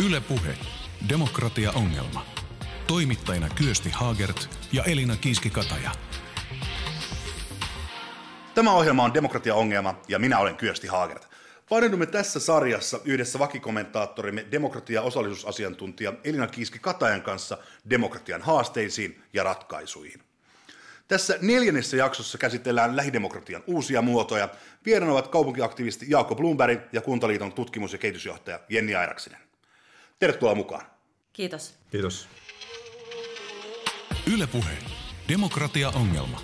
Yle Puhe. Demokratia-ongelma. Toimittajina Kyösti Haagert ja Elina Kiiski-Kataja. Tämä ohjelma on Demokratia-ongelma ja minä olen Kyösti Haagert. Paneudumme tässä sarjassa yhdessä vakikommentaattorimme demokratia- ja osallisuusasiantuntija Elina Kiiski-Katajan kanssa demokratian haasteisiin ja ratkaisuihin. Tässä neljännessä jaksossa käsitellään lähidemokratian uusia muotoja. Vieraana ovat kaupunkiaktivisti Jaakko Blumberg ja Kuntaliiton tutkimus- ja kehitysjohtaja Jenni Airaksinen. Tervetuloa mukaan. Kiitos. Kiitos. Yle Puhe. Demokratia-ongelma.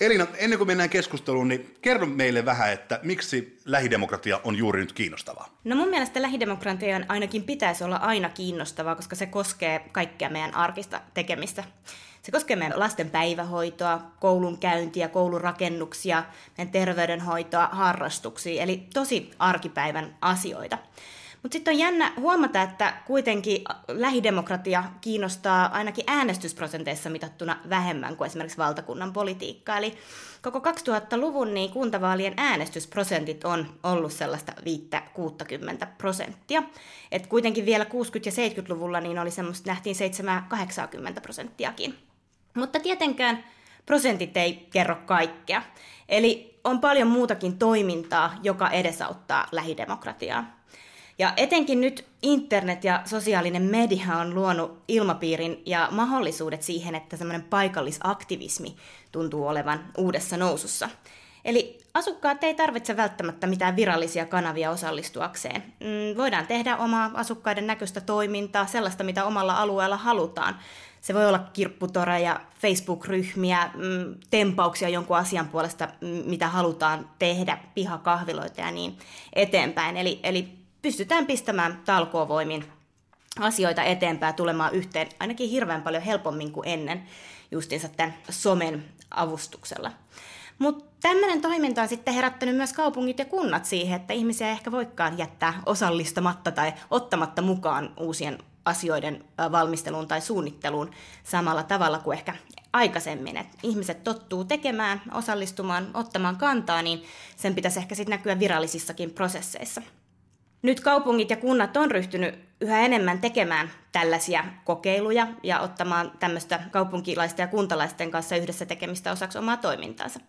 Elina, ennen kuin mennään keskusteluun, niin kerro meille vähän, että miksi lähidemokratia on juuri nyt kiinnostavaa? No mun mielestä lähidemokratian ainakin pitäisi olla aina kiinnostavaa, koska se koskee kaikkea meidän arkista tekemistä. Se koskee meidän lasten päivähoitoa, koulun käyntiä, koulurakennuksia, meidän terveydenhoitoa, harrastuksia, eli tosi arkipäivän asioita. Mutta sitten on jännä huomata, että kuitenkin lähidemokratia kiinnostaa ainakin äänestysprosenteissa mitattuna vähemmän kuin esimerkiksi valtakunnan politiikka. Eli koko 2000-luvun niin kuntavaalien äänestysprosentit on ollut sellaista 5-60 prosenttia. Et kuitenkin vielä 60- ja 70-luvulla niin oli semmoista, nähtiin 7-80 prosenttiakin. Mutta tietenkään prosentit ei kerro kaikkea. Eli on paljon muutakin toimintaa, joka edesauttaa lähidemokratiaa. Ja etenkin nyt internet ja sosiaalinen media on luonut ilmapiirin ja mahdollisuudet siihen, että semmoinen paikallisaktivismi tuntuu olevan uudessa nousussa. Eli asukkaat ei tarvitse välttämättä mitään virallisia kanavia osallistuakseen. Mm, voidaan tehdä omaa asukkaiden näköistä toimintaa, sellaista mitä omalla alueella halutaan. Se voi olla kirpputoreja, Facebook-ryhmiä, mm, tempauksia jonkun asian puolesta, mm, mitä halutaan tehdä, pihakahviloita ja niin eteenpäin. Eli, eli pystytään pistämään talkoovoimin asioita eteenpäin tulemaan yhteen ainakin hirveän paljon helpommin kuin ennen justiinsa tämän somen avustuksella. Mutta tämmöinen toiminta on sitten herättänyt myös kaupungit ja kunnat siihen, että ihmisiä ehkä voikaan jättää osallistamatta tai ottamatta mukaan uusien asioiden valmisteluun tai suunnitteluun samalla tavalla kuin ehkä aikaisemmin. Et ihmiset tottuu tekemään, osallistumaan, ottamaan kantaa, niin sen pitäisi ehkä sitten näkyä virallisissakin prosesseissa. Nyt kaupungit ja kunnat on ryhtynyt yhä enemmän tekemään tällaisia kokeiluja ja ottamaan tämmöistä kaupunkilaisten ja kuntalaisten kanssa yhdessä tekemistä osaksi omaa toimintaansa.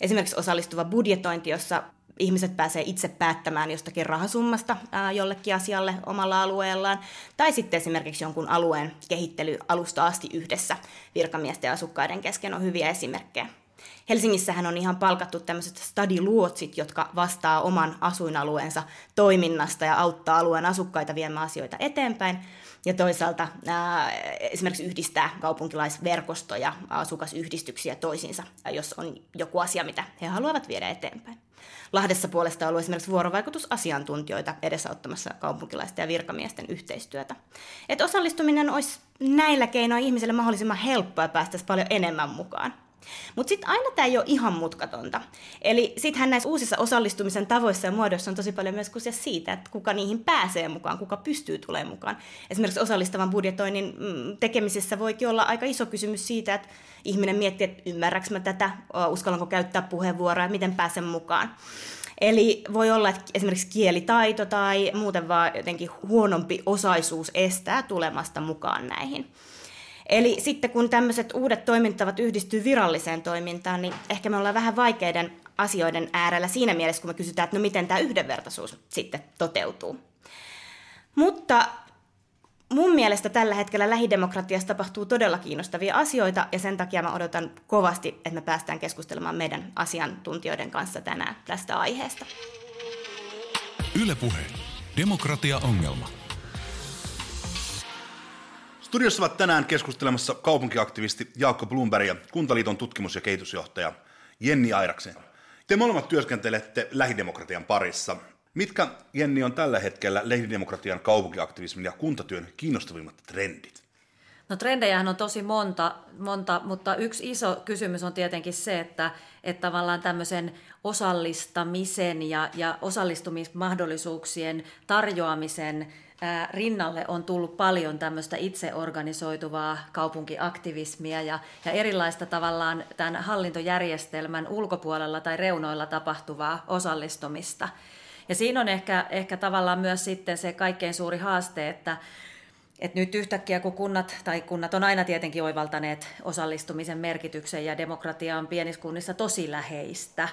Esimerkiksi osallistuva budjetointi, jossa ihmiset pääsee itse päättämään jostakin rahasummasta ää, jollekin asialle omalla alueellaan, tai sitten esimerkiksi jonkun alueen kehittely alusta asti yhdessä virkamiesten ja asukkaiden kesken on hyviä esimerkkejä. Helsingissähän on ihan palkattu tämmöiset stadiluotsit, jotka vastaa oman asuinalueensa toiminnasta ja auttaa alueen asukkaita viemään asioita eteenpäin. Ja toisaalta ää, esimerkiksi yhdistää kaupunkilaisverkostoja, asukasyhdistyksiä toisiinsa, jos on joku asia, mitä he haluavat viedä eteenpäin. Lahdessa puolesta ollut esimerkiksi vuorovaikutusasiantuntijoita edesauttamassa kaupunkilaisten ja virkamiesten yhteistyötä. Et osallistuminen olisi näillä keinoilla ihmiselle mahdollisimman helppoa ja päästäisiin paljon enemmän mukaan. Mutta sitten aina tämä ei ole ihan mutkatonta. Eli sittenhän näissä uusissa osallistumisen tavoissa ja muodoissa on tosi paljon myös kyse siitä, että kuka niihin pääsee mukaan, kuka pystyy tulemaan mukaan. Esimerkiksi osallistavan budjetoinnin mm, tekemisessä voikin olla aika iso kysymys siitä, että ihminen miettii, että ymmärräks mä tätä, uskallanko käyttää puheenvuoroa ja miten pääsen mukaan. Eli voi olla, että esimerkiksi kielitaito tai muuten vaan jotenkin huonompi osaisuus estää tulemasta mukaan näihin. Eli sitten kun tämmöiset uudet toimintavat yhdistyy viralliseen toimintaan, niin ehkä me ollaan vähän vaikeiden asioiden äärellä siinä mielessä, kun me kysytään, että no miten tämä yhdenvertaisuus sitten toteutuu. Mutta mun mielestä tällä hetkellä lähidemokratiassa tapahtuu todella kiinnostavia asioita ja sen takia mä odotan kovasti, että me päästään keskustelemaan meidän asiantuntijoiden kanssa tänään tästä aiheesta. Ylepuhe. Demokratia-ongelma. Studiossa ovat tänään keskustelemassa kaupunkiaktivisti Jaakko Blumberg ja Kuntaliiton tutkimus- ja kehitysjohtaja Jenni Airaksen. Te molemmat työskentelette lähidemokratian parissa. Mitkä, Jenni, on tällä hetkellä lähidemokratian, kaupunkiaktivismin ja kuntatyön kiinnostavimmat trendit? No trendejähän on tosi monta, monta, mutta yksi iso kysymys on tietenkin se, että, että tavallaan tämmöisen osallistamisen ja, ja osallistumismahdollisuuksien tarjoamisen rinnalle on tullut paljon tämmöistä itseorganisoituvaa kaupunkiaktivismia ja, ja erilaista tavallaan tämän hallintojärjestelmän ulkopuolella tai reunoilla tapahtuvaa osallistumista. Ja siinä on ehkä, ehkä tavallaan myös sitten se kaikkein suuri haaste, että et nyt yhtäkkiä, kun kunnat, tai kunnat on aina tietenkin oivaltaneet osallistumisen merkityksen ja demokratia on pienissä kunnissa tosi läheistä,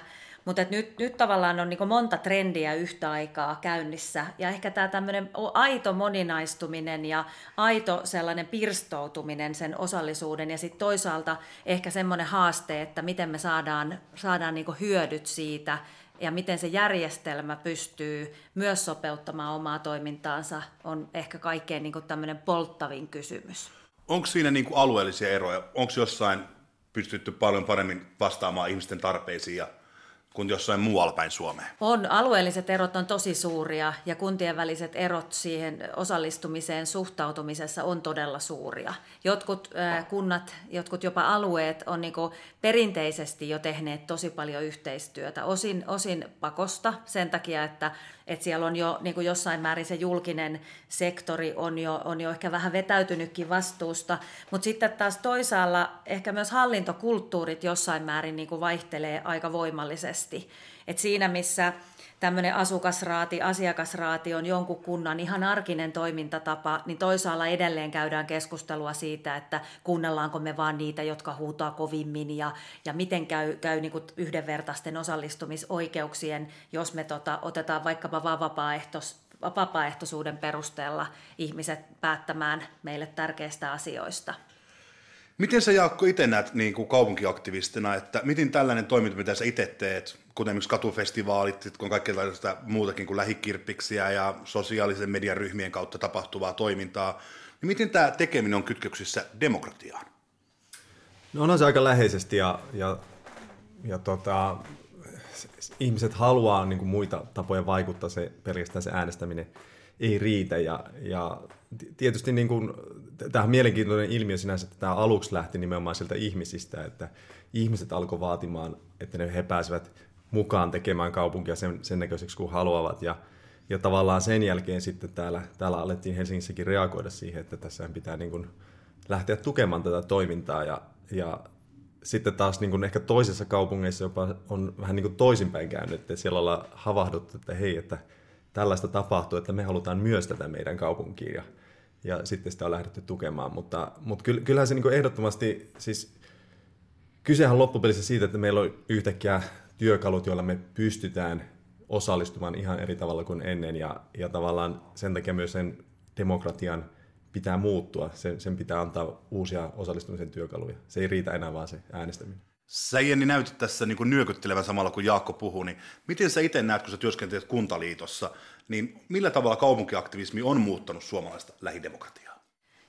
mutta nyt, nyt tavallaan on niin monta trendiä yhtä aikaa käynnissä ja ehkä tämä tämmöinen aito moninaistuminen ja aito sellainen pirstoutuminen sen osallisuuden ja sitten toisaalta ehkä semmoinen haaste, että miten me saadaan, saadaan niin hyödyt siitä ja miten se järjestelmä pystyy myös sopeuttamaan omaa toimintaansa on ehkä kaikkein niin tämmöinen polttavin kysymys. Onko siinä niin alueellisia eroja? Onko jossain pystytty paljon paremmin vastaamaan ihmisten tarpeisiin ja kuin jossain muualla päin Suomeen? On. Alueelliset erot on tosi suuria ja kuntien väliset erot siihen osallistumiseen suhtautumisessa on todella suuria. Jotkut äh, kunnat, jotkut jopa alueet on niin perinteisesti jo tehneet tosi paljon yhteistyötä, osin, osin pakosta sen takia, että että siellä on jo niin kuin jossain määrin se julkinen sektori on jo, on jo ehkä vähän vetäytynytkin vastuusta, mutta sitten taas toisaalla ehkä myös hallintokulttuurit jossain määrin niin kuin vaihtelee aika voimallisesti. Et siinä missä tämmöinen asukasraati, asiakasraati on jonkun kunnan ihan arkinen toimintatapa, niin toisaalla edelleen käydään keskustelua siitä, että kuunnellaanko me vaan niitä, jotka huutaa kovimmin ja, ja miten käy, käy niin yhdenvertaisten osallistumisoikeuksien, jos me tota, otetaan vaikkapa vaan vapaaehtois, vapaaehtoisuuden perusteella ihmiset päättämään meille tärkeistä asioista. Miten sä Jaakko itse näet niin kuin kaupunkiaktivistina, että miten tällainen toiminta, mitä sä itse teet, kuten esimerkiksi katufestivaalit, kun kaikkea muutakin kuin lähikirppiksiä ja sosiaalisen median ryhmien kautta tapahtuvaa toimintaa, niin miten tämä tekeminen on kytköksissä demokratiaan? No onhan se aika läheisesti ja, ja, ja tota, ihmiset haluaa niin kuin muita tapoja vaikuttaa, se pelkästään se äänestäminen ei riitä. Ja, ja tietysti niin kuin, tämä on mielenkiintoinen ilmiö sinänsä, että tämä aluksi lähti nimenomaan sieltä ihmisistä, että ihmiset alkoi vaatimaan, että ne he pääsevät mukaan tekemään kaupunkia sen, sen näköiseksi kuin haluavat. Ja, ja tavallaan sen jälkeen sitten täällä, täällä alettiin Helsingissäkin reagoida siihen, että tässä pitää niin kuin lähteä tukemaan tätä toimintaa. Ja, ja sitten taas niin kuin ehkä toisessa kaupungeissa jopa on vähän niin kuin toisinpäin käynyt, että siellä ollaan havahduttu, että hei, että tällaista tapahtuu, että me halutaan myös tätä meidän kaupunkiin. Ja, ja sitten sitä on lähdetty tukemaan. Mutta, mutta kyllähän se niin ehdottomasti, siis kysehän loppupelissä siitä, että meillä on yhtäkkiä työkalut, joilla me pystytään osallistumaan ihan eri tavalla kuin ennen ja, ja tavallaan sen takia myös sen demokratian pitää muuttua, sen, sen pitää antaa uusia osallistumisen työkaluja. Se ei riitä enää vaan se äänestäminen. Sä Jenni näytit tässä niin kuin nyökyttelevän samalla kuin Jaakko puhui, niin miten sä itse näet, kun sä työskentelet kuntaliitossa, niin millä tavalla kaupunkiaktivismi on muuttanut suomalaista lähidemokratiaa?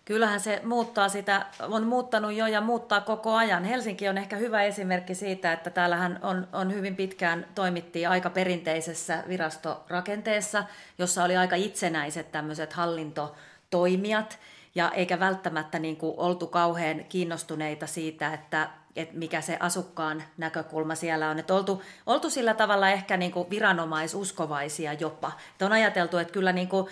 Kyllähän se muuttaa sitä, on muuttanut jo ja muuttaa koko ajan. Helsinki on ehkä hyvä esimerkki siitä, että täällähän on, on hyvin pitkään toimittiin aika perinteisessä virastorakenteessa, jossa oli aika itsenäiset tämmöiset hallintotoimijat, ja eikä välttämättä niin kuin oltu kauhean kiinnostuneita siitä, että että mikä se asukkaan näkökulma siellä on. Että oltu, oltu sillä tavalla ehkä niin kuin viranomaisuskovaisia jopa. Että on ajateltu, että kyllä niin kuin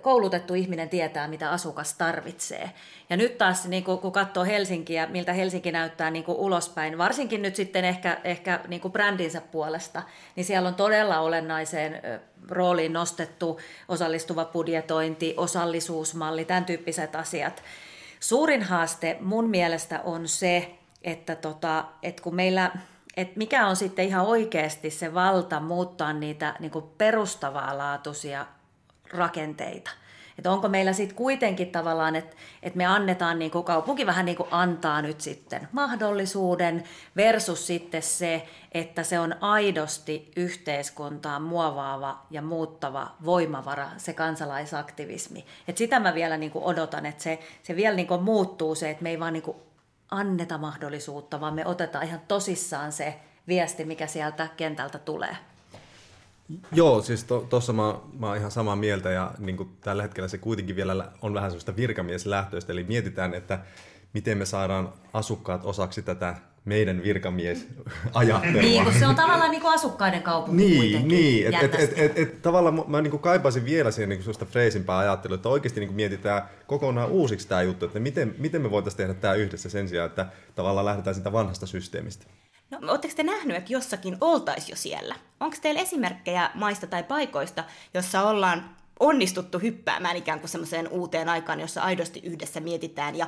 koulutettu ihminen tietää, mitä asukas tarvitsee. Ja nyt taas, niin kuin, kun katsoo Helsinkiä, miltä Helsinki näyttää niin kuin ulospäin, varsinkin nyt sitten ehkä, ehkä niin kuin brändinsä puolesta, niin siellä on todella olennaiseen rooliin nostettu osallistuva budjetointi, osallisuusmalli, tämän tyyppiset asiat. Suurin haaste mun mielestä on se, että, tota, että kun meillä, että mikä on sitten ihan oikeasti se valta muuttaa niitä niin kuin perustavaa laatuisia rakenteita. Että onko meillä sitten kuitenkin tavallaan, että, että me annetaan, niin kuin kaupunki vähän niin kuin antaa nyt sitten mahdollisuuden versus sitten se, että se on aidosti yhteiskuntaan muovaava ja muuttava voimavara, se kansalaisaktivismi. Että sitä mä vielä niin kuin odotan, että se, se vielä niin kuin muuttuu se, että me ei vaan niin kuin anneta mahdollisuutta, vaan me otetaan ihan tosissaan se viesti, mikä sieltä kentältä tulee. Joo, siis tuossa to, mä, mä oon ihan samaa mieltä ja niin tällä hetkellä se kuitenkin vielä on vähän sellaista virkamieslähtöistä, eli mietitään, että miten me saadaan asukkaat osaksi tätä meidän virkamiesajattelua. Niin, kun se on tavallaan niin kuin asukkaiden kaupunki Niin, kuitenkin, niin että et, et, et, et, tavallaan mä niin kuin kaipaisin vielä siihen niin kuin freesimpää ajattelua, että oikeasti niin kuin mietitään kokonaan uusiksi tämä juttu, että miten, miten me voitaisiin tehdä tämä yhdessä sen sijaan, että tavallaan lähdetään sitä vanhasta systeemistä. No, oletteko te nähnyt, että jossakin oltaisi jo siellä? Onko teillä esimerkkejä maista tai paikoista, jossa ollaan onnistuttu hyppäämään ikään kuin semmoiseen uuteen aikaan, jossa aidosti yhdessä mietitään ja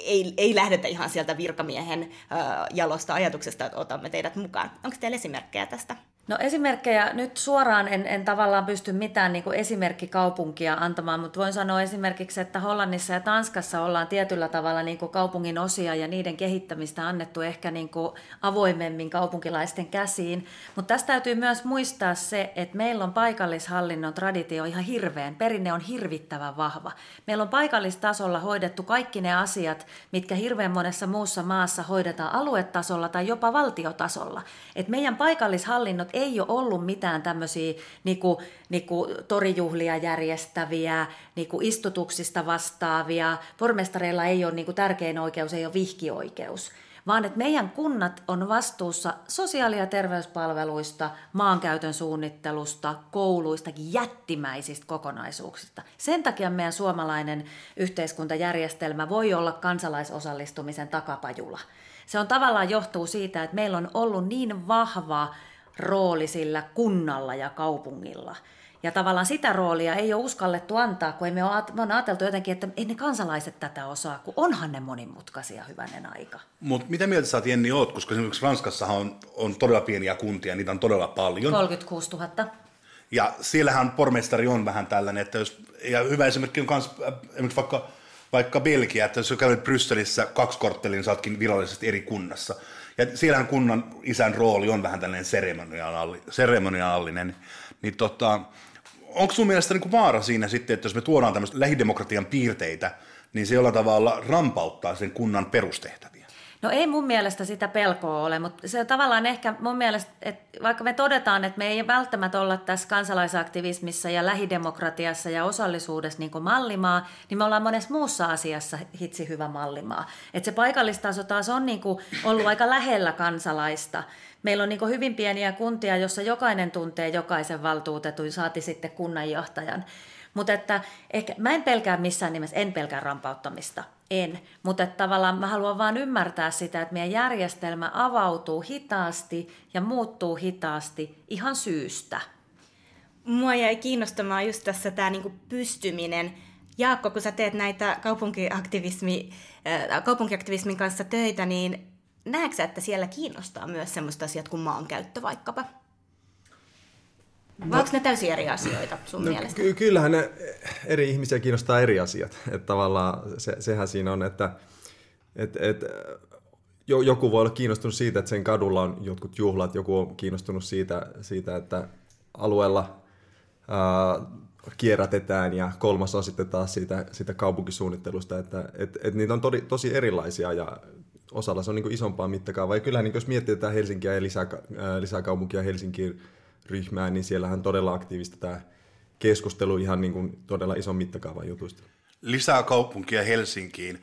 ei, ei lähdetä ihan sieltä virkamiehen äh, jalosta ajatuksesta, että otamme teidät mukaan. Onko teillä esimerkkejä tästä? No esimerkkejä, nyt suoraan en, en tavallaan pysty mitään niin kuin esimerkkikaupunkia antamaan, mutta voin sanoa esimerkiksi, että Hollannissa ja Tanskassa ollaan tietyllä tavalla niin kuin kaupungin osia ja niiden kehittämistä annettu ehkä niin kuin avoimemmin kaupunkilaisten käsiin. Mutta tästä täytyy myös muistaa se, että meillä on paikallishallinnon traditio ihan hirveän, perinne on hirvittävän vahva. Meillä on paikallistasolla hoidettu kaikki ne asiat, mitkä hirveän monessa muussa maassa hoidetaan aluetasolla tai jopa valtiotasolla. Et meidän paikallishallinnot ei ole ollut mitään tämmöisiä niinku, niinku torijuhlia järjestäviä, niinku istutuksista vastaavia. Pormestareilla ei ole niinku tärkein oikeus, ei ole vihkioikeus vaan että meidän kunnat on vastuussa sosiaali- ja terveyspalveluista, maankäytön suunnittelusta, kouluista, jättimäisistä kokonaisuuksista. Sen takia meidän suomalainen yhteiskuntajärjestelmä voi olla kansalaisosallistumisen takapajula. Se on tavallaan johtuu siitä, että meillä on ollut niin vahva rooli sillä kunnalla ja kaupungilla. Ja tavallaan sitä roolia ei ole uskallettu antaa, kun me on ajateltu jotenkin, että ei ne kansalaiset tätä osaa, kun onhan ne monimutkaisia hyvänen aika. Mutta mitä mieltä sä Jenni oot, koska esimerkiksi Ranskassahan on, on todella pieniä kuntia, niitä on todella paljon. 36 000. Ja siellähän pormestari on vähän tällainen, että jos, ja hyvä esimerkki on myös esimerkiksi vaikka, vaikka Belgia, että jos käyt Brysselissä kaksi korttelin, niin saatkin virallisesti eri kunnassa. Ja siellähän kunnan isän rooli on vähän tällainen seremoniaalinen. Niin tota, onko sun mielestä niin kuin vaara siinä sitten, että jos me tuodaan tämmöistä lähidemokratian piirteitä, niin se jollain tavalla rampauttaa sen kunnan perustehtäviä? No ei mun mielestä sitä pelkoa ole, mutta se on tavallaan ehkä mun mielestä, että vaikka me todetaan, että me ei välttämättä olla tässä kansalaisaktivismissa ja lähidemokratiassa ja osallisuudessa niin mallimaa, niin me ollaan monessa muussa asiassa hitsi hyvä mallimaa. Että se paikallistaso taas on niin kuin ollut aika lähellä kansalaista. Meillä on niin hyvin pieniä kuntia, jossa jokainen tuntee jokaisen valtuutetun, saati sitten kunnanjohtajan. Mutta että ehkä, mä en pelkää missään nimessä, en pelkää rampauttamista, en. Mutta että tavallaan mä haluan vaan ymmärtää sitä, että meidän järjestelmä avautuu hitaasti ja muuttuu hitaasti ihan syystä. Mua jäi kiinnostamaan just tässä tämä niinku pystyminen. Jaakko, kun sä teet näitä kaupunkiaktivismi, äh, kaupunkiaktivismin kanssa töitä, niin näetkö että siellä kiinnostaa myös semmoista asiat kuin maankäyttö vaikkapa? Vai onko ne täysin eri asioita sun no, mielestä? Ky- kyllähän ne eri ihmisiä kiinnostaa eri asiat. Että tavallaan se, sehän siinä on, että et, et, joku voi olla kiinnostunut siitä, että sen kadulla on jotkut juhlat, joku on kiinnostunut siitä, siitä että alueella ää, kierrätetään ja kolmas on sitten taas siitä, siitä kaupunkisuunnittelusta, että et, et niitä on todi, tosi erilaisia ja osalla se on niin isompaa mittakaavaa. Ja kyllähän niin jos miettii tätä Helsinkiä ja lisää, lisää kaupunkia Helsinkiin ryhmään, niin siellähän todella aktiivista tämä keskustelu ihan niin kuin todella ison mittakaavan jutuista. Lisää kaupunkia Helsinkiin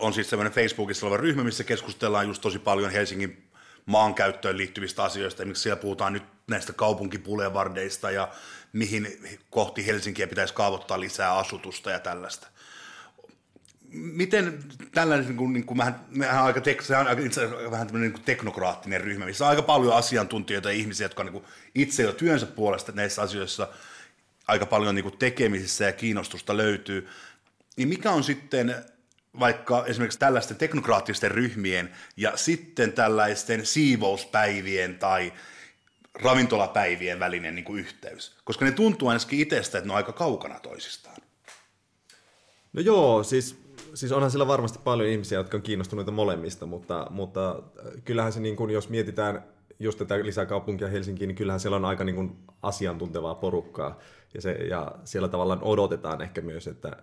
on siis sellainen Facebookissa oleva ryhmä, missä keskustellaan just tosi paljon Helsingin maankäyttöön liittyvistä asioista. Esimerkiksi siellä puhutaan nyt näistä kaupunkipulevardeista ja mihin kohti Helsinkiä pitäisi kaavoittaa lisää asutusta ja tällaista miten tällainen, niin kuin, niin kuin vähän, vähän aika, tek, se on aika, itse vähän tämmöinen niin teknokraattinen ryhmä, missä on aika paljon asiantuntijoita ja ihmisiä, jotka on niin kuin itse jo työnsä puolesta näissä asioissa aika paljon niin kuin tekemisissä ja kiinnostusta löytyy, niin mikä on sitten vaikka esimerkiksi tällaisten teknokraattisten ryhmien ja sitten tällaisten siivouspäivien tai ravintolapäivien välinen niin kuin yhteys? Koska ne tuntuu ainakin itsestä, että ne on aika kaukana toisistaan. No joo, siis siis onhan siellä varmasti paljon ihmisiä, jotka on kiinnostuneita molemmista, mutta, mutta äh, kyllähän se, niin kuin, jos mietitään just tätä lisäkaupunkia Helsinkiin, niin kyllähän siellä on aika niin kuin asiantuntevaa porukkaa. Ja, se, ja siellä tavallaan odotetaan ehkä myös, että,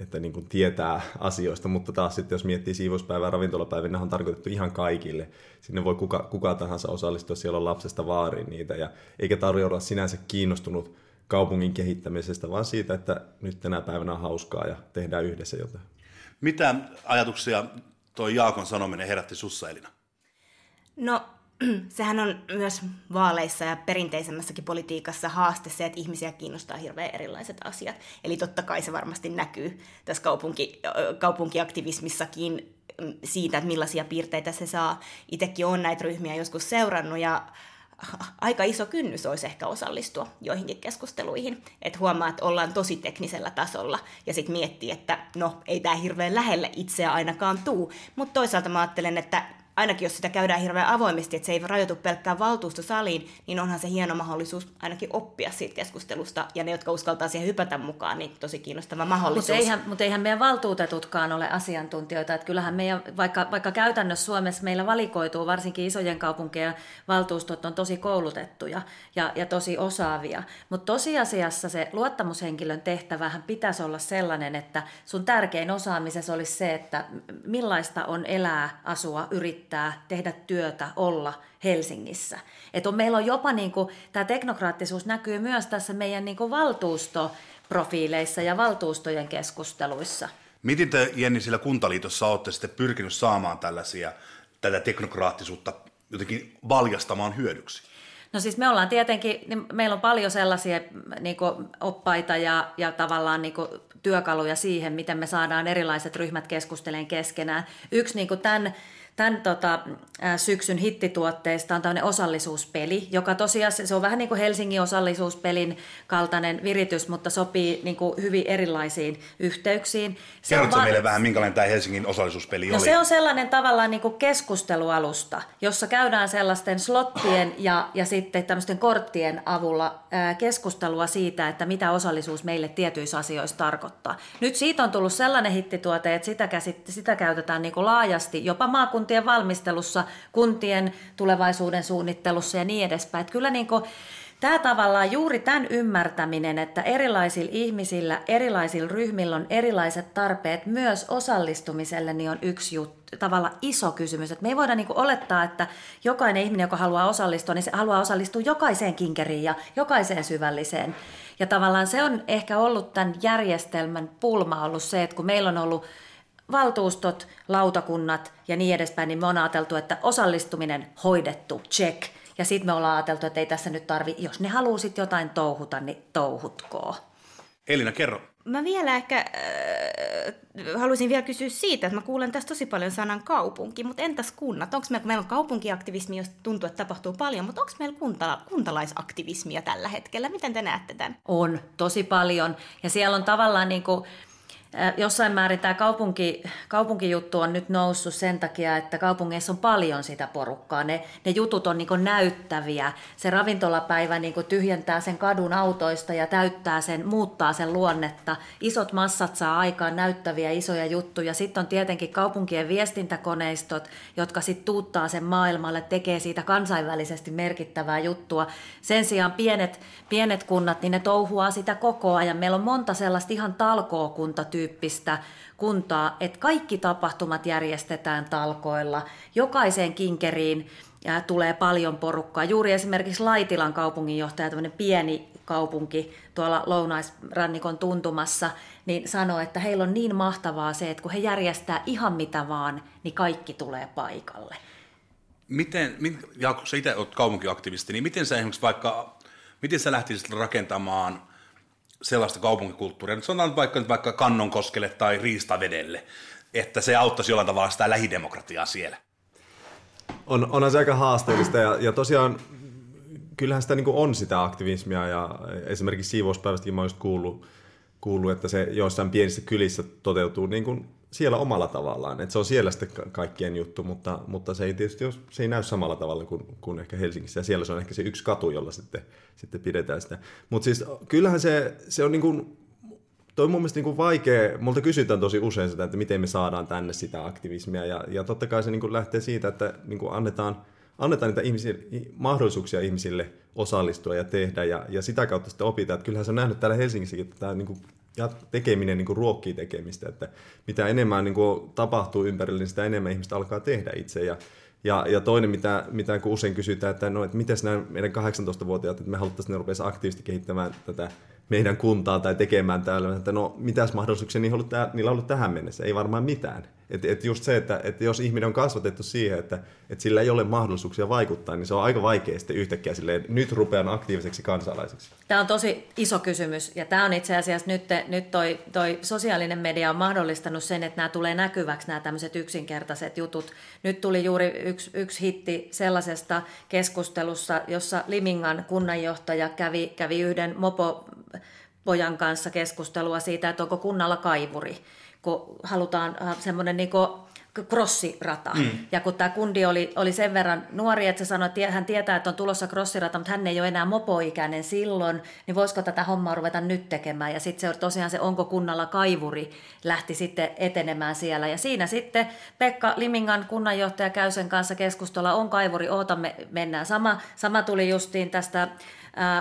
että niin kuin tietää asioista, mutta taas sitten jos miettii siivouspäivää ravintolapäivää, ne on tarkoitettu ihan kaikille. Sinne voi kuka, kuka tahansa osallistua, siellä on lapsesta vaariin niitä, ja eikä tarvitse olla sinänsä kiinnostunut kaupungin kehittämisestä, vaan siitä, että nyt tänä päivänä on hauskaa ja tehdään yhdessä jotain. Mitä ajatuksia tuo Jaakon sanominen herätti sussa Elina? No, sehän on myös vaaleissa ja perinteisemmässäkin politiikassa haaste se, että ihmisiä kiinnostaa hirveän erilaiset asiat. Eli totta kai se varmasti näkyy tässä kaupunki, kaupunkiaktivismissakin siitä, että millaisia piirteitä se saa. Itsekin on näitä ryhmiä joskus seurannut ja aika iso kynnys olisi ehkä osallistua joihinkin keskusteluihin. Että huomaa, että ollaan tosi teknisellä tasolla ja sitten miettii, että no ei tämä hirveän lähelle itseä ainakaan tuu. Mutta toisaalta mä ajattelen, että ainakin jos sitä käydään hirveän avoimesti, että se ei rajoitu pelkkään valtuustosaliin, niin onhan se hieno mahdollisuus ainakin oppia siitä keskustelusta. Ja ne, jotka uskaltaa siihen hypätä mukaan, niin tosi kiinnostava mahdollisuus. Mutta eihän, mutta eihän meidän valtuutetutkaan ole asiantuntijoita. Että kyllähän meidän, vaikka, vaikka käytännössä Suomessa meillä valikoituu, varsinkin isojen kaupunkien valtuustot on tosi koulutettuja ja, ja tosi osaavia. Mutta tosiasiassa se luottamushenkilön tehtävähän pitäisi olla sellainen, että sun tärkein osaamisessa olisi se, että millaista on elää, asua, yrittää yrittää tehdä työtä, olla Helsingissä. Et on, meillä on jopa, niin kuin, tämä teknokraattisuus näkyy myös tässä meidän niin kuin valtuustoprofiileissa ja valtuustojen keskusteluissa. Miten te, Jenni, sillä kuntaliitossa olette sitten pyrkinyt saamaan tällaisia, tätä teknokraattisuutta jotenkin valjastamaan hyödyksi? No siis me ollaan tietenkin, niin meillä on paljon sellaisia niin oppaita ja, ja tavallaan niin työkaluja siihen, miten me saadaan erilaiset ryhmät keskusteleen keskenään. Yksi niin tämän tämän tota, syksyn hittituotteista on tämmöinen osallisuuspeli, joka tosiaan se on vähän niin kuin Helsingin osallisuuspelin kaltainen viritys, mutta sopii niin kuin hyvin erilaisiin yhteyksiin. Se Kerrotko va- meille vähän, minkälainen tämä Helsingin osallisuuspeli no oli? se on sellainen tavallaan niin kuin keskustelualusta, jossa käydään sellaisten slottien ja, ja sitten tämmöisten korttien avulla ää, keskustelua siitä, että mitä osallisuus meille tietyissä asioissa tarkoittaa. Nyt siitä on tullut sellainen hittituote, että sitä, käsit, sitä käytetään niin kuin laajasti, jopa maakunta kuntien valmistelussa, kuntien tulevaisuuden suunnittelussa ja niin edespäin. Että kyllä niin kuin, Tämä tavallaan juuri tämän ymmärtäminen, että erilaisilla ihmisillä, erilaisilla ryhmillä on erilaiset tarpeet myös osallistumiselle, niin on yksi juttu, tavallaan iso kysymys. Että me ei voida niin olettaa, että jokainen ihminen, joka haluaa osallistua, niin se haluaa osallistua jokaiseen kinkeriin ja jokaiseen syvälliseen. Ja tavallaan se on ehkä ollut tämän järjestelmän pulma ollut se, että kun meillä on ollut valtuustot, lautakunnat ja niin edespäin, niin me on ajateltu, että osallistuminen hoidettu, check. Ja sitten me ollaan ajateltu, että ei tässä nyt tarvi, jos ne haluaa jotain touhuta, niin touhutkoo. Elina, kerro. Mä vielä ehkä äh, haluaisin vielä kysyä siitä, että mä kuulen tässä tosi paljon sanan kaupunki, mutta entäs kunnat? Onko meillä, meillä on kaupunkiaktivismi, jos tuntuu, että tapahtuu paljon, mutta onko meillä kunta, kuntalaisaktivismia tällä hetkellä? Miten te näette tämän? On, tosi paljon. Ja siellä on tavallaan niin kuin, Jossain määrin tämä kaupunki, kaupunkijuttu on nyt noussut sen takia, että kaupungeissa on paljon sitä porukkaa. Ne, ne jutut on niin näyttäviä. Se ravintolapäivä niin tyhjentää sen kadun autoista ja täyttää sen, muuttaa sen luonnetta. Isot massat saa aikaan näyttäviä isoja juttuja. Sitten on tietenkin kaupunkien viestintäkoneistot, jotka sitten tuuttaa sen maailmalle, tekee siitä kansainvälisesti merkittävää juttua. Sen sijaan pienet, pienet kunnat, niin ne touhuaa sitä koko ajan. Meillä on monta sellaista ihan talkookunta tyyppistä kuntaa, että kaikki tapahtumat järjestetään talkoilla, jokaiseen kinkeriin tulee paljon porukkaa. Juuri esimerkiksi Laitilan kaupunginjohtaja, tämmöinen pieni kaupunki tuolla lounaisrannikon tuntumassa, niin sanoi, että heillä on niin mahtavaa se, että kun he järjestää ihan mitä vaan, niin kaikki tulee paikalle. Miten, Jaakko, sä itse olet kaupunkiaktivisti, niin miten sä esimerkiksi vaikka, miten sä lähtisit rakentamaan sellaista kaupunkikulttuuria, nyt sanotaan vaikka, nyt vaikka Kannonkoskelle tai Riistavedelle, että se auttaisi jollain tavalla sitä lähidemokratiaa siellä? On, onhan se aika haasteellista ja, ja tosiaan kyllähän sitä niin on sitä aktivismia ja esimerkiksi siivouspäivästäkin mä oon just kuullut, kuullut, että se joissain pienissä kylissä toteutuu niin kuin siellä omalla tavallaan. että se on siellä sitten kaikkien juttu, mutta, mutta se ei tietysti se ei näy samalla tavalla kuin, kuin ehkä Helsingissä. Ja siellä se on ehkä se yksi katu, jolla sitten, sitten pidetään sitä. Mutta siis kyllähän se, se on niin kuin, toi on mun mielestä niin kuin vaikea, multa kysytään tosi usein sitä, että miten me saadaan tänne sitä aktivismia. Ja, ja totta kai se niin kuin lähtee siitä, että niin kuin annetaan, annetaan niitä ihmisille, mahdollisuuksia ihmisille osallistua ja tehdä, ja, ja sitä kautta sitten opitaan. Että kyllähän se on nähnyt täällä Helsingissäkin, että tämä niin kuin tekeminen niin kuin ruokkii tekemistä, että mitä enemmän niin kuin tapahtuu ympärillä, niin sitä enemmän ihmistä alkaa tehdä itse. Ja, ja, ja toinen, mitä, mitä kun usein kysytään, että, no, että miten nämä meidän 18-vuotiaat, että me haluttaisiin ne rupeaisi aktiivisesti kehittämään tätä meidän kuntaa tai tekemään täällä, että no mitäs mahdollisuuksia niillä on ollut, niillä on ollut tähän mennessä, ei varmaan mitään. Et, et just se, että, että jos ihminen on kasvatettu siihen, että, että sillä ei ole mahdollisuuksia vaikuttaa, niin se on aika vaikea sitten yhtäkkiä silleen, nyt rupean aktiiviseksi kansalaiseksi. Tämä on tosi iso kysymys ja tämä on itse asiassa nyt, nyt toi, toi sosiaalinen media on mahdollistanut sen, että nämä tulee näkyväksi nämä tämmöiset yksinkertaiset jutut. Nyt tuli juuri yksi, yksi hitti sellaisesta keskustelussa, jossa Limingan kunnanjohtaja kävi, kävi yhden mopo pojan kanssa keskustelua siitä, että onko kunnalla kaivuri, kun halutaan äh, semmoinen niin crossirata. Mm. Ja kun tämä kundi oli, oli sen verran nuori, että se sanoi, että hän tietää, että on tulossa crossirata, mutta hän ei ole enää mopoikäinen silloin, niin voisiko tätä hommaa ruveta nyt tekemään? Ja sitten se tosiaan se onko kunnalla kaivuri lähti sitten etenemään siellä. Ja siinä sitten Pekka Limingan kunnanjohtaja käy sen kanssa keskustella, on kaivuri, ootamme, mennään. Sama, sama tuli justiin tästä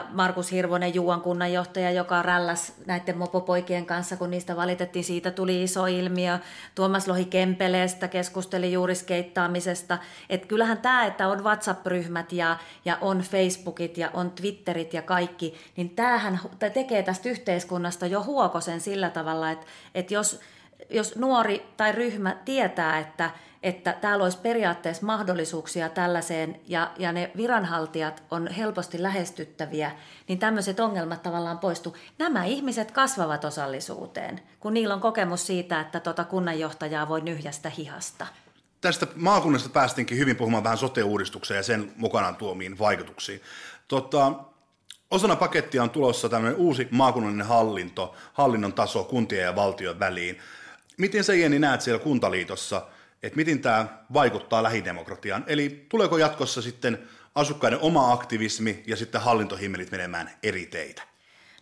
Markus Hirvonen, Juuan kunnanjohtaja, joka rälläs näiden mopopoikien kanssa, kun niistä valitettiin. Siitä tuli iso ilmiö. Tuomas Lohi Kempeleestä keskusteli juuri skeittaamisesta. Et kyllähän tämä, että on WhatsApp-ryhmät ja, ja on Facebookit ja on Twitterit ja kaikki, niin tämähän tekee tästä yhteiskunnasta jo huokosen sillä tavalla, että, että jos, jos nuori tai ryhmä tietää, että – että täällä olisi periaatteessa mahdollisuuksia tällaiseen ja, ja ne viranhaltijat on helposti lähestyttäviä, niin tämmöiset ongelmat tavallaan poistu. Nämä ihmiset kasvavat osallisuuteen, kun niillä on kokemus siitä, että tuota kunnanjohtajaa voi nyhjästä hihasta. Tästä maakunnasta päästinkin hyvin puhumaan vähän sote-uudistukseen ja sen mukanaan tuomiin vaikutuksiin. Tota, osana pakettia on tulossa tämmöinen uusi maakunnallinen hallinto, hallinnon taso kuntien ja valtion väliin. Miten sä Jenni näet siellä kuntaliitossa – että miten tämä vaikuttaa lähidemokratiaan. Eli tuleeko jatkossa sitten asukkaiden oma aktivismi ja sitten hallintohimmelit menemään eri teitä?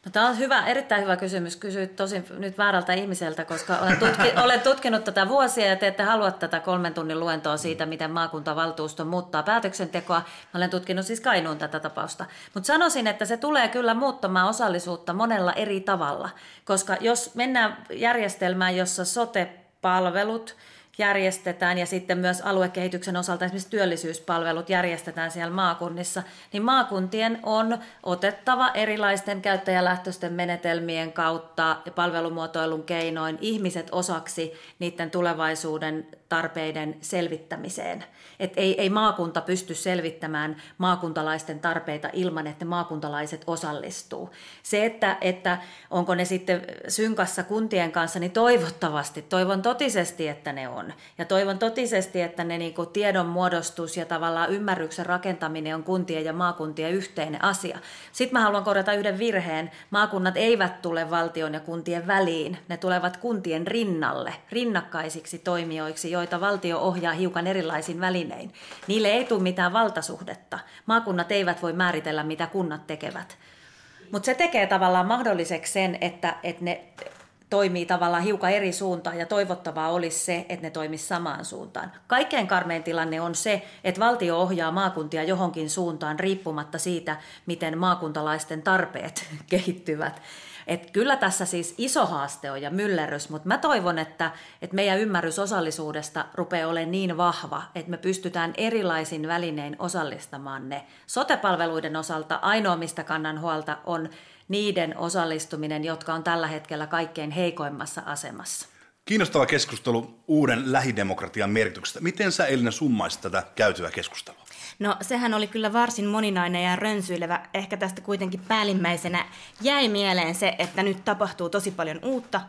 No, tämä on hyvä, erittäin hyvä kysymys. Kysyit tosin nyt väärältä ihmiseltä, koska olen, tutki, olen tutkinut tätä vuosia ja te ette halua tätä kolmen tunnin luentoa siitä, miten maakuntavaltuusto muuttaa päätöksentekoa. Mä olen tutkinut siis Kainuun tätä tapausta. Mutta sanoisin, että se tulee kyllä muuttamaan osallisuutta monella eri tavalla, koska jos mennään järjestelmään, jossa sote-palvelut – järjestetään ja sitten myös aluekehityksen osalta esimerkiksi työllisyyspalvelut järjestetään siellä maakunnissa, niin maakuntien on otettava erilaisten käyttäjälähtöisten menetelmien kautta ja palvelumuotoilun keinoin ihmiset osaksi niiden tulevaisuuden tarpeiden selvittämiseen. Et ei, ei maakunta pysty selvittämään maakuntalaisten tarpeita ilman, että maakuntalaiset osallistuu. Se, että, että onko ne sitten synkassa kuntien kanssa, niin toivottavasti, toivon totisesti, että ne on. Ja toivon totisesti, että ne niin tiedon muodostus ja tavallaan ymmärryksen rakentaminen on kuntien ja maakuntien yhteinen asia. Sitten mä haluan korjata yhden virheen. Maakunnat eivät tule valtion ja kuntien väliin. Ne tulevat kuntien rinnalle, rinnakkaisiksi toimijoiksi, joita valtio ohjaa hiukan erilaisin välinein. Niille ei tule mitään valtasuhdetta. Maakunnat eivät voi määritellä, mitä kunnat tekevät. Mutta se tekee tavallaan mahdolliseksi sen, että, että ne toimii tavallaan hiukan eri suuntaan ja toivottavaa olisi se, että ne toimisi samaan suuntaan. Kaikkein karmein tilanne on se, että valtio ohjaa maakuntia johonkin suuntaan riippumatta siitä, miten maakuntalaisten tarpeet kehittyvät. Et kyllä tässä siis iso haaste on ja myllerrys, mutta mä toivon, että, että meidän ymmärrys osallisuudesta rupeaa olemaan niin vahva, että me pystytään erilaisin välinein osallistamaan ne. Sotepalveluiden osalta ainoa, mistä kannan huolta, on niiden osallistuminen, jotka on tällä hetkellä kaikkein heikoimmassa asemassa. Kiinnostava keskustelu uuden lähidemokratian merkityksestä. Miten sä Elina summaisit tätä käytyä keskustelua? No sehän oli kyllä varsin moninainen ja rönsyilevä. Ehkä tästä kuitenkin päällimmäisenä jäi mieleen se, että nyt tapahtuu tosi paljon uutta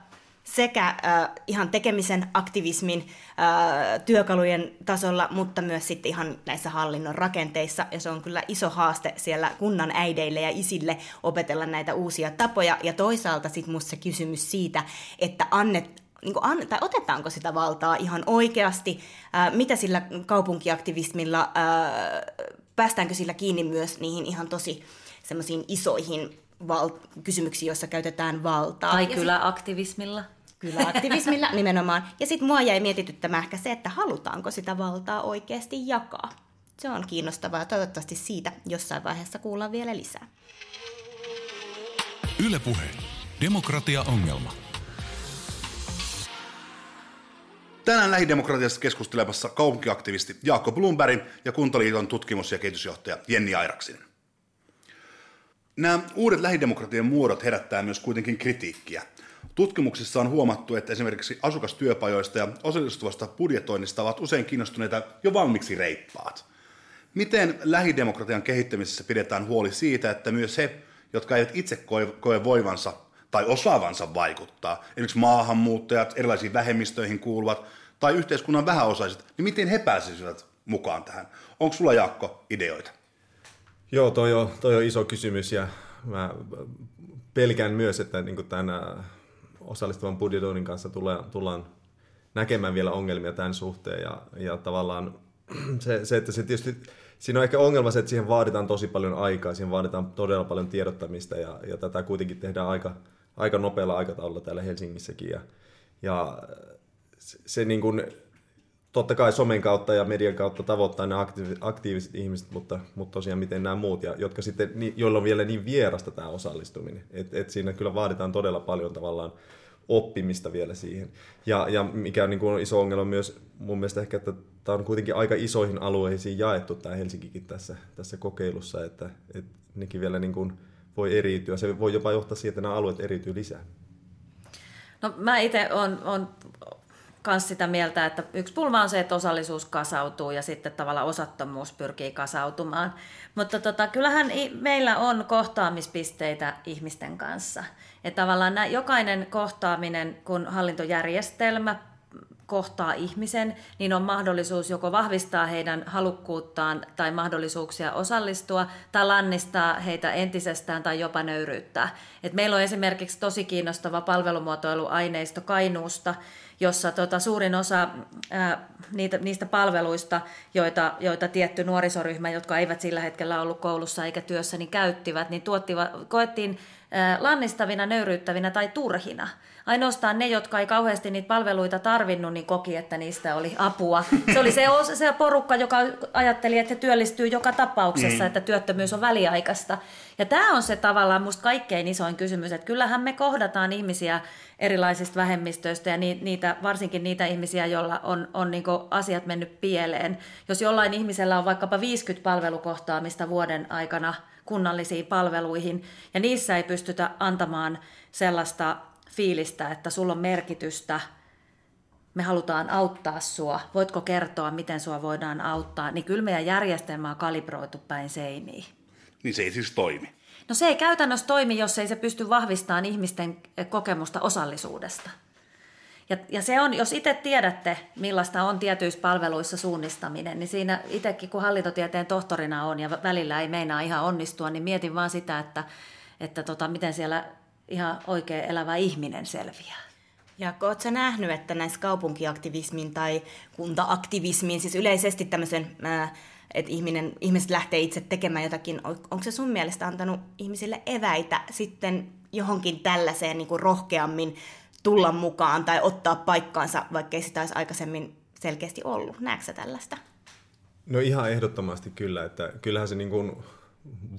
sekä äh, ihan tekemisen, aktivismin, äh, työkalujen tasolla, mutta myös sitten ihan näissä hallinnon rakenteissa. Ja se on kyllä iso haaste siellä kunnan äideille ja isille opetella näitä uusia tapoja. Ja toisaalta sitten musta kysymys siitä, että annet, niin an, tai otetaanko sitä valtaa ihan oikeasti, ää, mitä sillä kaupunkiaktivismilla, ää, päästäänkö sillä kiinni myös niihin ihan tosi semmoisiin isoihin val- kysymyksiin, joissa käytetään valtaa. Tai kyllä aktivismilla. Kyllä aktivismilla nimenomaan. Ja sitten mua jäi mietityttämään ehkä se, että halutaanko sitä valtaa oikeasti jakaa. Se on kiinnostavaa ja toivottavasti siitä jossain vaiheessa kuullaan vielä lisää. Ylepuhe. Demokratia-ongelma. Tänään lähidemokratiasta keskustelemassa kaupunkiaktivisti Jaakko Blumberg ja Kuntaliiton tutkimus- ja kehitysjohtaja Jenni Airaksinen. Nämä uudet lähidemokratian muodot herättää myös kuitenkin kritiikkiä. Tutkimuksissa on huomattu, että esimerkiksi asukastyöpajoista ja osallistuvasta budjetoinnista ovat usein kiinnostuneita jo valmiiksi reippaat. Miten lähidemokratian kehittämisessä pidetään huoli siitä, että myös he, jotka eivät itse koe, koe voivansa tai osaavansa vaikuttaa, esimerkiksi maahanmuuttajat, erilaisiin vähemmistöihin kuuluvat tai yhteiskunnan vähäosaiset, niin miten he pääsisivät mukaan tähän? Onko sulla Jaakko ideoita? Joo, toi on, toi on iso kysymys ja mä pelkään myös, että niin tämän osallistuvan budjetoinnin kanssa tullaan, tullaan näkemään vielä ongelmia tämän suhteen ja, ja tavallaan se, se, että se tietysti, siinä on ehkä ongelma se, että siihen vaaditaan tosi paljon aikaa, siihen vaaditaan todella paljon tiedottamista ja, ja tätä kuitenkin tehdään aika, aika nopealla aikataululla täällä Helsingissäkin ja, ja se, se niin kuin, totta kai somen kautta ja median kautta tavoittaa nämä aktiiviset, aktiiviset ihmiset, mutta, mutta tosiaan miten nämä muut, ja jotka sitten, joilla on vielä niin vierasta tämä osallistuminen. Et, et siinä kyllä vaaditaan todella paljon tavallaan oppimista vielä siihen. Ja, ja mikä on niin kuin iso ongelma myös mun mielestä ehkä, että tämä on kuitenkin aika isoihin alueisiin jaettu tämä Helsinkikin tässä, tässä kokeilussa, että, että nekin vielä niin kuin voi eriytyä. Se voi jopa johtaa siihen, että nämä alueet eriytyy lisää. No mä itse olen, olen myös sitä mieltä, että yksi pulma on se, että osallisuus kasautuu ja sitten tavallaan osattomuus pyrkii kasautumaan. Mutta tota, kyllähän meillä on kohtaamispisteitä ihmisten kanssa. Että tavallaan jokainen kohtaaminen, kun hallintojärjestelmä kohtaa ihmisen, niin on mahdollisuus joko vahvistaa heidän halukkuuttaan tai mahdollisuuksia osallistua tai lannistaa heitä entisestään tai jopa nöyryyttää. Et meillä on esimerkiksi tosi kiinnostava palvelumuotoiluaineisto Kainuusta, jossa tota, suurin osa ää, niitä, niistä palveluista, joita, joita tietty nuorisoryhmä, jotka eivät sillä hetkellä ollut koulussa eikä työssä, niin käyttivät, niin tuottivat, koettiin lannistavina, nöyryyttävinä tai turhina. Ainoastaan ne, jotka ei kauheasti niitä palveluita tarvinnut, niin koki, että niistä oli apua. Se oli se, se porukka, joka ajatteli, että se työllistyy joka tapauksessa, mm. että työttömyys on väliaikaista. Ja tämä on se tavallaan musta kaikkein isoin kysymys, että kyllähän me kohdataan ihmisiä erilaisista vähemmistöistä ja niitä, varsinkin niitä ihmisiä, joilla on, on niin asiat mennyt pieleen. Jos jollain ihmisellä on vaikkapa 50 palvelukohtaamista vuoden aikana kunnallisiin palveluihin ja niissä ei pystytä antamaan sellaista fiilistä, että sulla on merkitystä, me halutaan auttaa sua, voitko kertoa, miten sua voidaan auttaa, niin kyllä meidän järjestelmä on kalibroitu päin seiniin. Niin se ei siis toimi. No se ei käytännössä toimi, jos ei se pysty vahvistamaan ihmisten kokemusta osallisuudesta. Ja, ja se on, jos itse tiedätte, millaista on tietyissä palveluissa suunnistaminen, niin siinä itsekin, kun hallintotieteen tohtorina on ja välillä ei meinaa ihan onnistua, niin mietin vaan sitä, että, että tota, miten siellä ihan oikein elävä ihminen selviää. Ja oletko nähnyt, että näissä kaupunkiaktivismin tai kuntaaktivismin, siis yleisesti tämmöisen, että ihminen, ihmiset lähtee itse tekemään jotakin, onko se sun mielestä antanut ihmisille eväitä sitten johonkin tällaiseen niin kuin rohkeammin tulla mukaan tai ottaa paikkaansa, vaikkei sitä olisi aikaisemmin selkeästi ollut? Näetkö tällaista? No ihan ehdottomasti kyllä, että kyllähän se niin kuin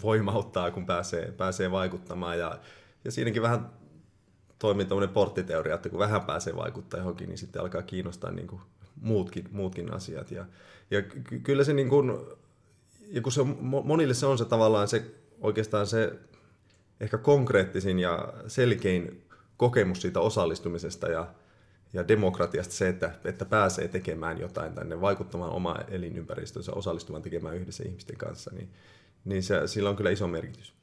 voimauttaa, kun pääsee, pääsee vaikuttamaan ja ja siinäkin vähän toimii tämmöinen porttiteoria, että kun vähän pääsee vaikuttaa johonkin, niin sitten alkaa kiinnostaa niin kuin muutkin, muutkin asiat. Ja, ja ky- kyllä se niin kuin, ja kun se, monille se on se tavallaan se oikeastaan se ehkä konkreettisin ja selkein kokemus siitä osallistumisesta ja, ja demokratiasta se, että, että pääsee tekemään jotain tänne, vaikuttamaan omaa elinympäristönsä, osallistumaan tekemään yhdessä ihmisten kanssa, niin, niin se, sillä on kyllä iso merkitys.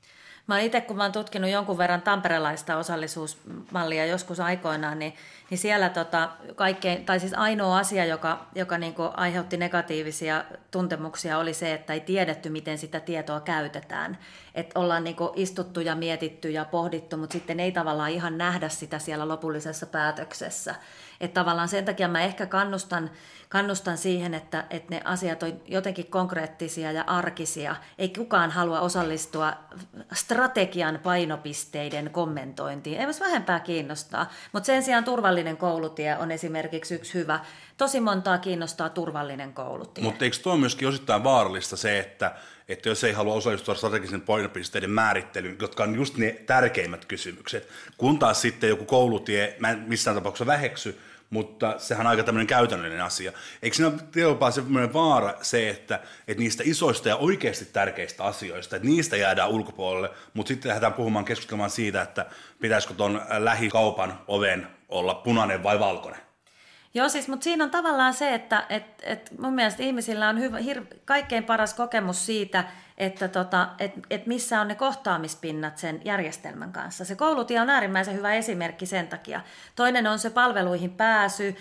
Mä itse, kun mä oon tutkinut jonkun verran tamperelaista osallisuusmallia joskus aikoinaan, niin, niin siellä tota, kaikkein, tai siis ainoa asia, joka, joka niin aiheutti negatiivisia tuntemuksia, oli se, että ei tiedetty, miten sitä tietoa käytetään. Että ollaan niin istuttu ja mietitty ja pohdittu, mutta sitten ei tavallaan ihan nähdä sitä siellä lopullisessa päätöksessä. Että tavallaan sen takia mä ehkä kannustan, kannustan siihen, että, että ne asiat on jotenkin konkreettisia ja arkisia. Ei kukaan halua osallistua strategian painopisteiden kommentointiin. Ei vähempää kiinnostaa, mutta sen sijaan turvallinen koulutie on esimerkiksi yksi hyvä. Tosi montaa kiinnostaa turvallinen koulutie. Mutta eikö tuo myöskin osittain vaarallista se, että, että jos ei halua osallistua strategisen painopisteiden määrittelyyn, jotka on just ne tärkeimmät kysymykset, kun taas sitten joku koulutie, mä en missään tapauksessa väheksy, mutta sehän on aika tämmöinen käytännöllinen asia. Eikö siinä ole semmoinen vaara se, että, että niistä isoista ja oikeasti tärkeistä asioista, että niistä jäädään ulkopuolelle, mutta sitten lähdetään puhumaan keskustelemaan siitä, että pitäisikö tuon lähikaupan oven olla punainen vai valkoinen. Joo, siis, mutta siinä on tavallaan se, että et, et mun mielestä ihmisillä on hyvä, hir, kaikkein paras kokemus siitä, että tota, et, et missä on ne kohtaamispinnat sen järjestelmän kanssa. Se koulutie on äärimmäisen hyvä esimerkki sen takia. Toinen on se palveluihin pääsy,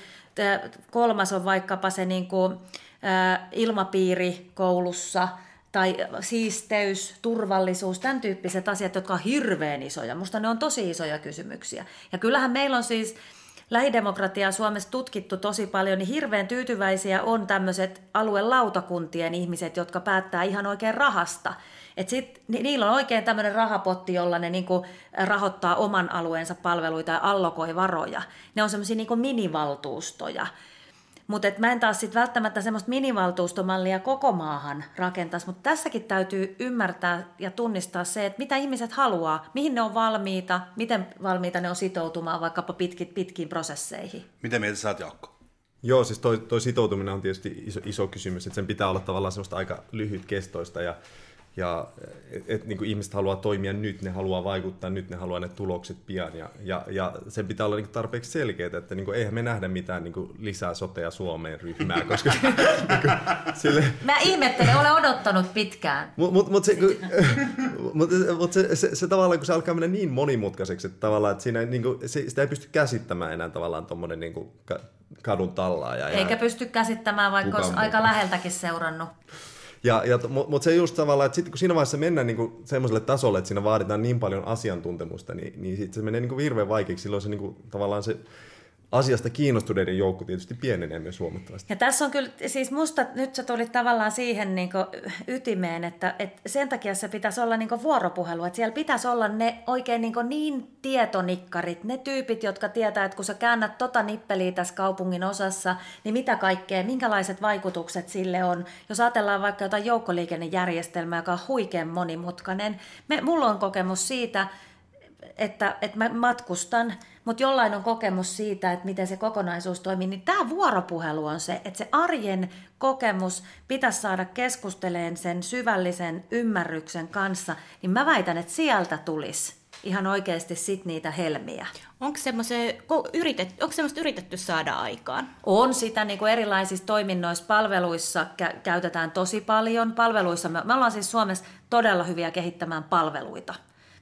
kolmas on vaikkapa se niin kuin, ilmapiiri koulussa – tai siisteys, turvallisuus, tämän tyyppiset asiat, jotka on hirveän isoja. Musta ne on tosi isoja kysymyksiä. Ja kyllähän meillä on siis lähidemokratiaa Suomessa tutkittu tosi paljon, niin hirveän tyytyväisiä on tämmöiset aluelautakuntien ihmiset, jotka päättää ihan oikein rahasta. Et sit, ni, niillä on oikein tämmöinen rahapotti, jolla ne niinku rahoittaa oman alueensa palveluita ja allokoi varoja. Ne on semmoisia niinku minivaltuustoja. Mutta mä en taas sitten välttämättä semmoista minivaltuustomallia koko maahan rakentaisi, mutta tässäkin täytyy ymmärtää ja tunnistaa se, että mitä ihmiset haluaa, mihin ne on valmiita, miten valmiita ne on sitoutumaan vaikkapa pitkin, pitkiin prosesseihin. Miten mieltä sä oot, Jaakko? Joo, siis toi, toi sitoutuminen on tietysti iso, iso kysymys, että sen pitää olla tavallaan semmoista aika lyhytkestoista ja ja et, et, niin kuin ihmiset haluaa toimia nyt, ne haluaa vaikuttaa nyt, ne haluaa ne tulokset pian. Ja, ja, ja sen pitää olla niin kuin tarpeeksi selkeää, että niin kuin, eihän me nähdä mitään niin kuin lisää sotea Suomeen ryhmää. Koska, niin kuin, sille... Mä ihmettelen, olen odottanut pitkään. Mutta mut, mut se, mut, mut se, se, se, tavallaan, kun se alkaa mennä niin monimutkaiseksi, että, tavallaan, että siinä, niin kuin, se, sitä ei pysty käsittämään enää tavallaan tuommoinen niin kuin, kadun tallaaja. Eikä pysty käsittämään, vaikka olisi aika läheltäkin seurannut. Ja, ja, Mutta mut se just tavallaan, että sitten kun siinä vaiheessa mennään niinku semmoiselle tasolle, että siinä vaaditaan niin paljon asiantuntemusta, niin, niin sitten se menee niinku hirveän vaikeaksi. Silloin se niinku, tavallaan se asiasta kiinnostuneiden joukko tietysti pienenee myös huomattavasti. Ja tässä on kyllä, siis musta nyt sä tulit tavallaan siihen niin ytimeen, että, että sen takia se pitäisi olla niin vuoropuhelu, että siellä pitäisi olla ne oikein niin, niin tietonikkarit, ne tyypit, jotka tietää, että kun sä käännät tota nippeliä tässä kaupungin osassa, niin mitä kaikkea, minkälaiset vaikutukset sille on. Jos ajatellaan vaikka jotain joukkoliikennejärjestelmää, joka on huikean monimutkainen, me, mulla on kokemus siitä, että, että mä matkustan, mutta jollain on kokemus siitä, että miten se kokonaisuus toimii, niin tämä vuoropuhelu on se, että se arjen kokemus pitäisi saada keskusteleen sen syvällisen ymmärryksen kanssa, niin mä väitän, että sieltä tulisi ihan oikeasti sit niitä helmiä. Onko semmoista yritetty saada aikaan? On sitä niin kuin erilaisissa toiminnoissa, palveluissa kä- käytetään tosi paljon. Palveluissa me, me ollaan siis Suomessa todella hyviä kehittämään palveluita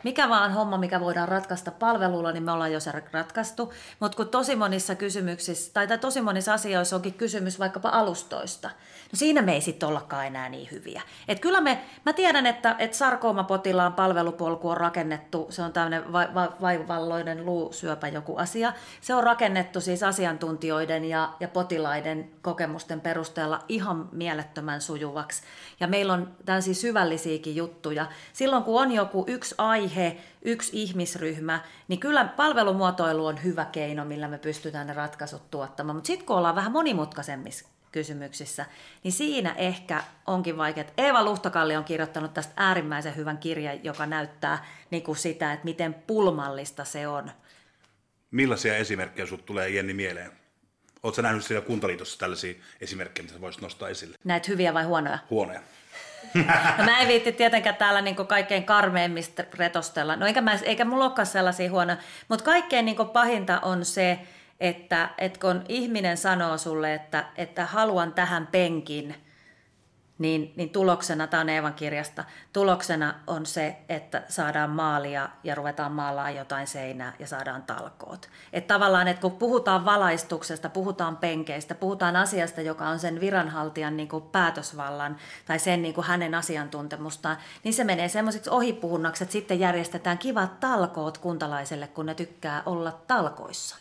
mikä vaan homma, mikä voidaan ratkaista palvelulla, niin me ollaan jo se ratkaistu. Mutta kun tosi monissa kysymyksissä, tai, tai tosi monissa asioissa onkin kysymys vaikkapa alustoista, no siinä me ei sitten ollakaan enää niin hyviä. Et kyllä me, mä tiedän, että, että sarkoomapotilaan palvelupolku on rakennettu, se on tämmöinen va, va, vaivalloinen luusyöpä joku asia, se on rakennettu siis asiantuntijoiden ja, ja potilaiden kokemusten perusteella ihan mielettömän sujuvaksi. Ja meillä on täysin syvällisiäkin juttuja. Silloin kun on joku yksi aihe, yksi ihmisryhmä, niin kyllä palvelumuotoilu on hyvä keino, millä me pystytään ne ratkaisut tuottamaan. Mutta sitten kun ollaan vähän monimutkaisemmissa kysymyksissä, niin siinä ehkä onkin vaikea. Eeva Luhtakalli on kirjoittanut tästä äärimmäisen hyvän kirjan, joka näyttää niin kuin sitä, että miten pulmallista se on. Millaisia esimerkkejä sinulle tulee Jenni mieleen? Oletko nähnyt siellä kuntaliitossa tällaisia esimerkkejä, mitä voisit nostaa esille? Näitä hyviä vai huonoja? Huonoja. No mä en viitti tietenkään täällä niin kaikkein karmeimmista retostella. No eikä, mä, eikä mulla olekaan sellaisia huonoja. Mutta kaikkein niin pahinta on se, että, että kun ihminen sanoo sulle, että, että haluan tähän penkin – niin, niin tuloksena, tämä on Eevan kirjasta, tuloksena on se, että saadaan maalia ja ruvetaan maalaa jotain seinää ja saadaan talkoot. Että tavallaan, että kun puhutaan valaistuksesta, puhutaan penkeistä, puhutaan asiasta, joka on sen viranhaltijan niin kuin päätösvallan tai sen niin kuin hänen asiantuntemustaan, niin se menee semmoiseksi ohipuhunnaksi, että sitten järjestetään kivat talkoot kuntalaiselle, kun ne tykkää olla talkoissa.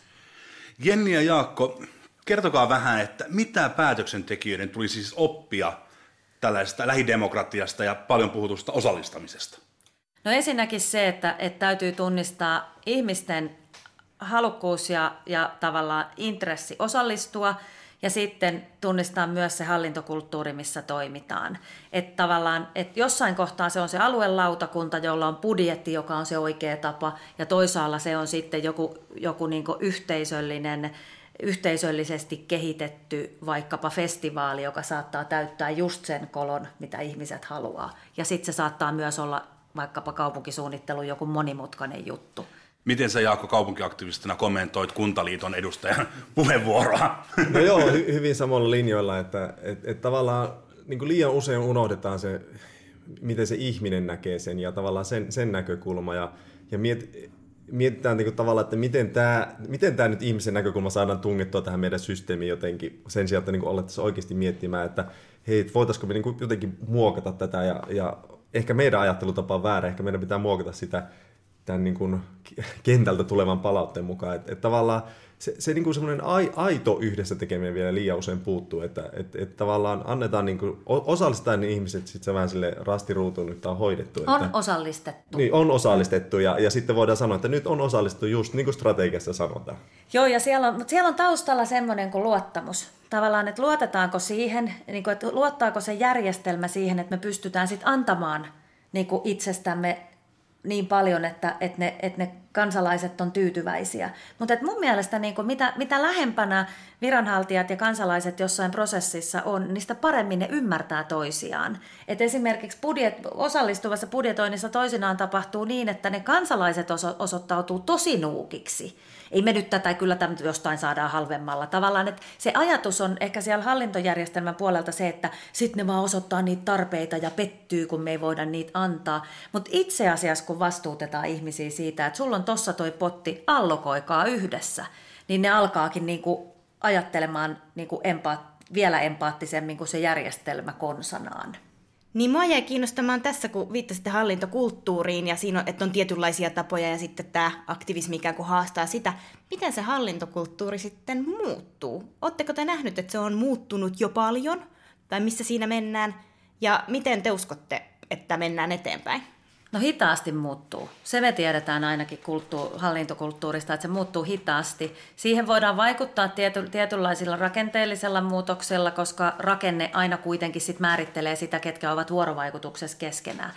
Jenni ja Jaakko, kertokaa vähän, että mitä päätöksentekijöiden tulisi siis oppia – tällaisesta lähidemokratiasta ja paljon puhutusta osallistamisesta? No ensinnäkin se, että, että täytyy tunnistaa ihmisten halukkuus ja, ja tavallaan intressi osallistua ja sitten tunnistaa myös se hallintokulttuuri, missä toimitaan. Että tavallaan, että jossain kohtaa se on se aluelautakunta, jolla on budjetti, joka on se oikea tapa, ja toisaalla se on sitten joku, joku niin yhteisöllinen yhteisöllisesti kehitetty vaikkapa festivaali, joka saattaa täyttää just sen kolon, mitä ihmiset haluaa. Ja sitten se saattaa myös olla vaikkapa kaupunkisuunnittelu joku monimutkainen juttu. Miten sä Jaakko kaupunkiaktivistina kommentoit Kuntaliiton edustajan puheenvuoroa? No joo, hy- hyvin samalla linjoilla, että et, et tavallaan niin kuin liian usein unohdetaan se miten se ihminen näkee sen ja tavallaan sen, sen näkökulma. Ja, ja miet, mietitään niin kuin tavallaan, että miten tämä, miten tämä nyt ihmisen näkökulma saadaan tungettua tähän meidän systeemiin jotenkin sen sijaan, että niin alettaisiin oikeasti miettimään, että hei, voitaisiko me niin kuin jotenkin muokata tätä ja, ja ehkä meidän ajattelutapa on väärä, ehkä meidän pitää muokata sitä tämän niin kuin kentältä tulevan palautteen mukaan. Että, että tavallaan se, se niin kuin semmoinen aito yhdessä tekeminen vielä liian usein puuttuu, että että että tavallaan annetaan niin kuin, osallistetaan ne ihmiset sitten se vähän sille rastiruutuun nyt on hoidettu. On että, osallistettu. Niin, on osallistettu ja, ja sitten voidaan sanoa, että nyt on osallistettu just niin kuin strategiassa sanotaan. Joo, ja siellä on, mutta siellä on taustalla semmoinen kuin luottamus. Tavallaan, että luotetaanko siihen, niin kuin, että luottaako se järjestelmä siihen, että me pystytään sitten antamaan niin kuin itsestämme niin paljon, että, että, ne, että ne kansalaiset on tyytyväisiä. Mutta mun mielestä niin kun mitä, mitä lähempänä viranhaltijat ja kansalaiset jossain prosessissa on, sitä paremmin ne ymmärtää toisiaan. Et esimerkiksi budjet, osallistuvassa budjetoinnissa toisinaan tapahtuu niin, että ne kansalaiset oso, osoittautuu tosi nuukiksi ei me nyt tätä, kyllä tämä jostain saadaan halvemmalla. Tavallaan, että se ajatus on ehkä siellä hallintojärjestelmän puolelta se, että sitten ne vaan osoittaa niitä tarpeita ja pettyy, kun me ei voida niitä antaa. Mutta itse asiassa, kun vastuutetaan ihmisiä siitä, että sulla on tossa toi potti, allokoikaa yhdessä, niin ne alkaakin niinku ajattelemaan niinku empaat, vielä empaattisemmin kuin se järjestelmä konsanaan. Niin mua jäi kiinnostamaan tässä, kun viittasitte hallintokulttuuriin ja siinä on, että on tietynlaisia tapoja ja sitten tämä aktivismi ikään kuin haastaa sitä. Miten se hallintokulttuuri sitten muuttuu? Oletteko te nähnyt, että se on muuttunut jo paljon? Tai missä siinä mennään? Ja miten te uskotte, että mennään eteenpäin? No hitaasti muuttuu. Se me tiedetään ainakin kulttuur- hallintokulttuurista, että se muuttuu hitaasti. Siihen voidaan vaikuttaa tiety- tietynlaisilla rakenteellisella muutoksella, koska rakenne aina kuitenkin sit määrittelee sitä, ketkä ovat vuorovaikutuksessa keskenään.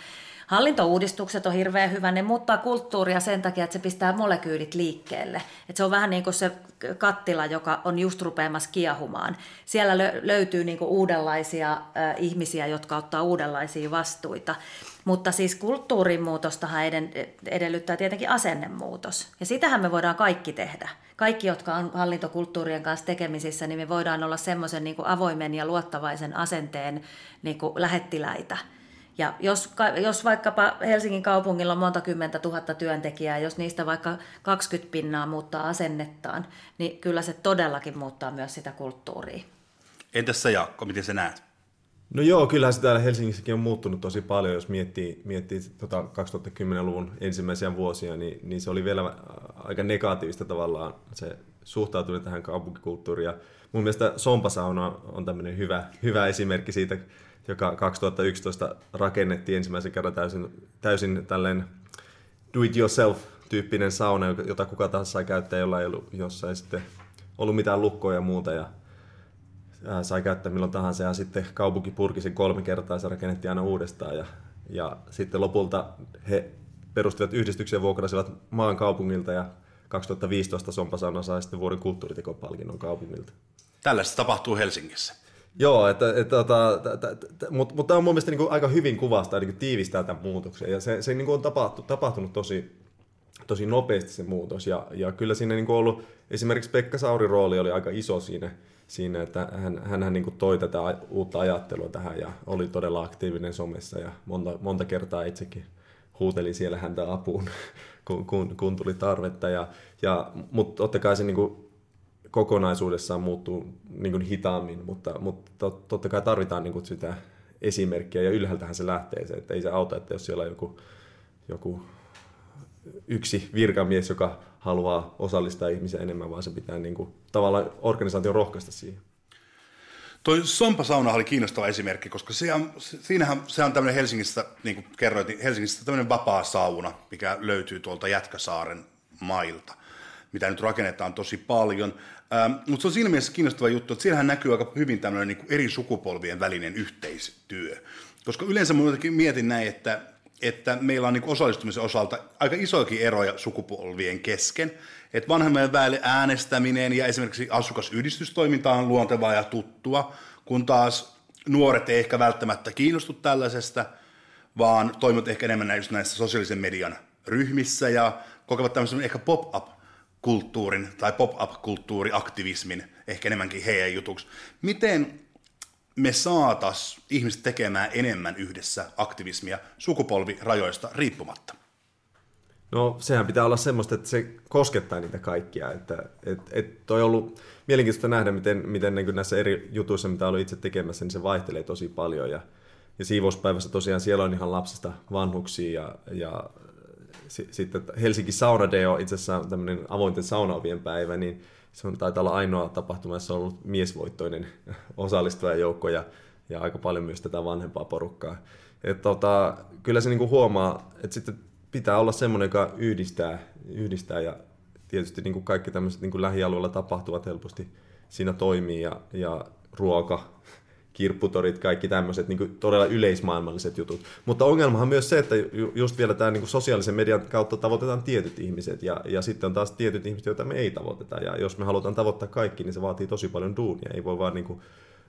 Hallintouudistukset on hirveän hyvä, ne muuttaa kulttuuria sen takia, että se pistää molekyylit liikkeelle. Et se on vähän niin kuin se kattila, joka on just rupeamassa kiehumaan. Siellä löytyy niin kuin uudenlaisia äh, ihmisiä, jotka ottaa uudenlaisia vastuita. Mutta siis kulttuurimuutostahan edellyttää tietenkin asennemuutos. Ja sitähän me voidaan kaikki tehdä. Kaikki, jotka on hallintokulttuurien kanssa tekemisissä, niin me voidaan olla semmoisen niin avoimen ja luottavaisen asenteen niin kuin lähettiläitä. Ja jos, jos vaikkapa Helsingin kaupungilla on monta kymmentä tuhatta työntekijää, jos niistä vaikka 20 pinnaa muuttaa asennettaan, niin kyllä se todellakin muuttaa myös sitä kulttuuria. Entäs sä Jaakko, miten sä näet? No joo, kyllähän se täällä Helsingissäkin on muuttunut tosi paljon, jos miettii, miettii tota 2010-luvun ensimmäisiä vuosia, niin, niin se oli vielä aika negatiivista tavallaan se suhtautuminen tähän kaupunkikulttuuriin. Ja mun mielestä Sompasauna on tämmöinen hyvä, hyvä esimerkki siitä, joka 2011 rakennettiin ensimmäisen kerran täysin, täysin tälleen do-it-yourself-tyyppinen sauna, jota kuka tahansa sai käyttää, jolla ei ollut jossain sitten ollut mitään lukkoja ja muuta. Ja sai käyttää milloin tahansa ja sitten kaupunki purki sen kolme kertaa ja se rakennettiin aina uudestaan ja, ja sitten lopulta he perustivat yhdistyksen ja vuokrasivat maan kaupungilta ja 2015 Sompasauna sai sitten vuoden kulttuuritekopalkinnon kaupungilta. Tällaista tapahtuu Helsingissä. Joo, että, että, että, että, että, mutta, mutta tämä on mun mielestä niin aika hyvin kuvastaa niin tiivistää tämän muutoksen. Ja se, se niin on tapahtunut, tapahtunut tosi, tosi nopeasti se muutos. Ja, ja kyllä siinä niin ollut, esimerkiksi Pekka Saurin rooli oli aika iso siinä, siinä että hän, hän niin kuin toi tätä uutta ajattelua tähän ja oli todella aktiivinen somessa ja monta, monta kertaa itsekin huuteli siellä häntä apuun, kun, kun, kun tuli tarvetta. Ja, ja, mutta totta kai se niin kuin kokonaisuudessaan muuttuu niin kuin hitaammin, mutta, mutta totta kai tarvitaan niin kuin sitä esimerkkiä ja ylhäältähän se lähtee se, että ei se auta, että jos siellä on joku, joku yksi virkamies, joka haluaa osallistaa ihmisiä enemmän, vaan se pitää niin kuin, tavallaan organisaation rohkaista siihen. Toi Sompa-sauna oli kiinnostava esimerkki, koska se on, siinähän se on tämmöinen Helsingissä, niin kuin kerroit, niin Helsingissä tämmöinen vapaa sauna, mikä löytyy tuolta Jätkäsaaren mailta, mitä nyt rakennetaan tosi paljon. Ähm, mutta se on siinä mielessä kiinnostava juttu, että siellähän näkyy aika hyvin tämmöinen niin eri sukupolvien välinen yhteistyö. Koska yleensä muutenkin mietin näin, että, että meillä on niin osallistumisen osalta aika isoikin eroja sukupolvien kesken. Että vanhemman väelle äänestäminen ja esimerkiksi asukasyhdistystoiminta on luontevaa ja tuttua, kun taas nuoret ei ehkä välttämättä kiinnostu tällaisesta, vaan toimivat ehkä enemmän näissä, näissä sosiaalisen median ryhmissä ja kokevat tämmöisen ehkä pop-up kulttuurin tai pop-up-kulttuuriaktivismin ehkä enemmänkin heidän jutuksi. Miten me saatas ihmiset tekemään enemmän yhdessä aktivismia sukupolvirajoista riippumatta? No sehän pitää olla semmoista, että se koskettaa niitä kaikkia. Että, et, et toi on ollut mielenkiintoista nähdä, miten, miten niin näissä eri jutuissa, mitä olen itse tekemässä, niin se vaihtelee tosi paljon. Ja, ja siivouspäivässä tosiaan siellä on ihan lapsista vanhuksiin ja, ja sitten Helsinki Sauna Day on itse asiassa tämmöinen avointen saunaovien päivä, niin se on, taitaa olla ainoa tapahtuma, jossa on ollut miesvoittoinen osallistujajoukko ja, ja aika paljon myös tätä vanhempaa porukkaa. Et tota, kyllä se niinku huomaa, että sitten pitää olla semmoinen, joka yhdistää, yhdistää ja tietysti niinku kaikki tämmöiset niinku lähialueilla tapahtuvat helposti siinä toimii ja, ja ruoka, kirpputorit, kaikki tämmöiset niin todella yleismaailmalliset jutut. Mutta ongelmahan on myös se, että just vielä tämä niin sosiaalisen median kautta tavoitetaan tietyt ihmiset ja, ja sitten on taas tietyt ihmiset, joita me ei tavoiteta. Ja jos me halutaan tavoittaa kaikki, niin se vaatii tosi paljon duunia. Ei voi vaan niin kuin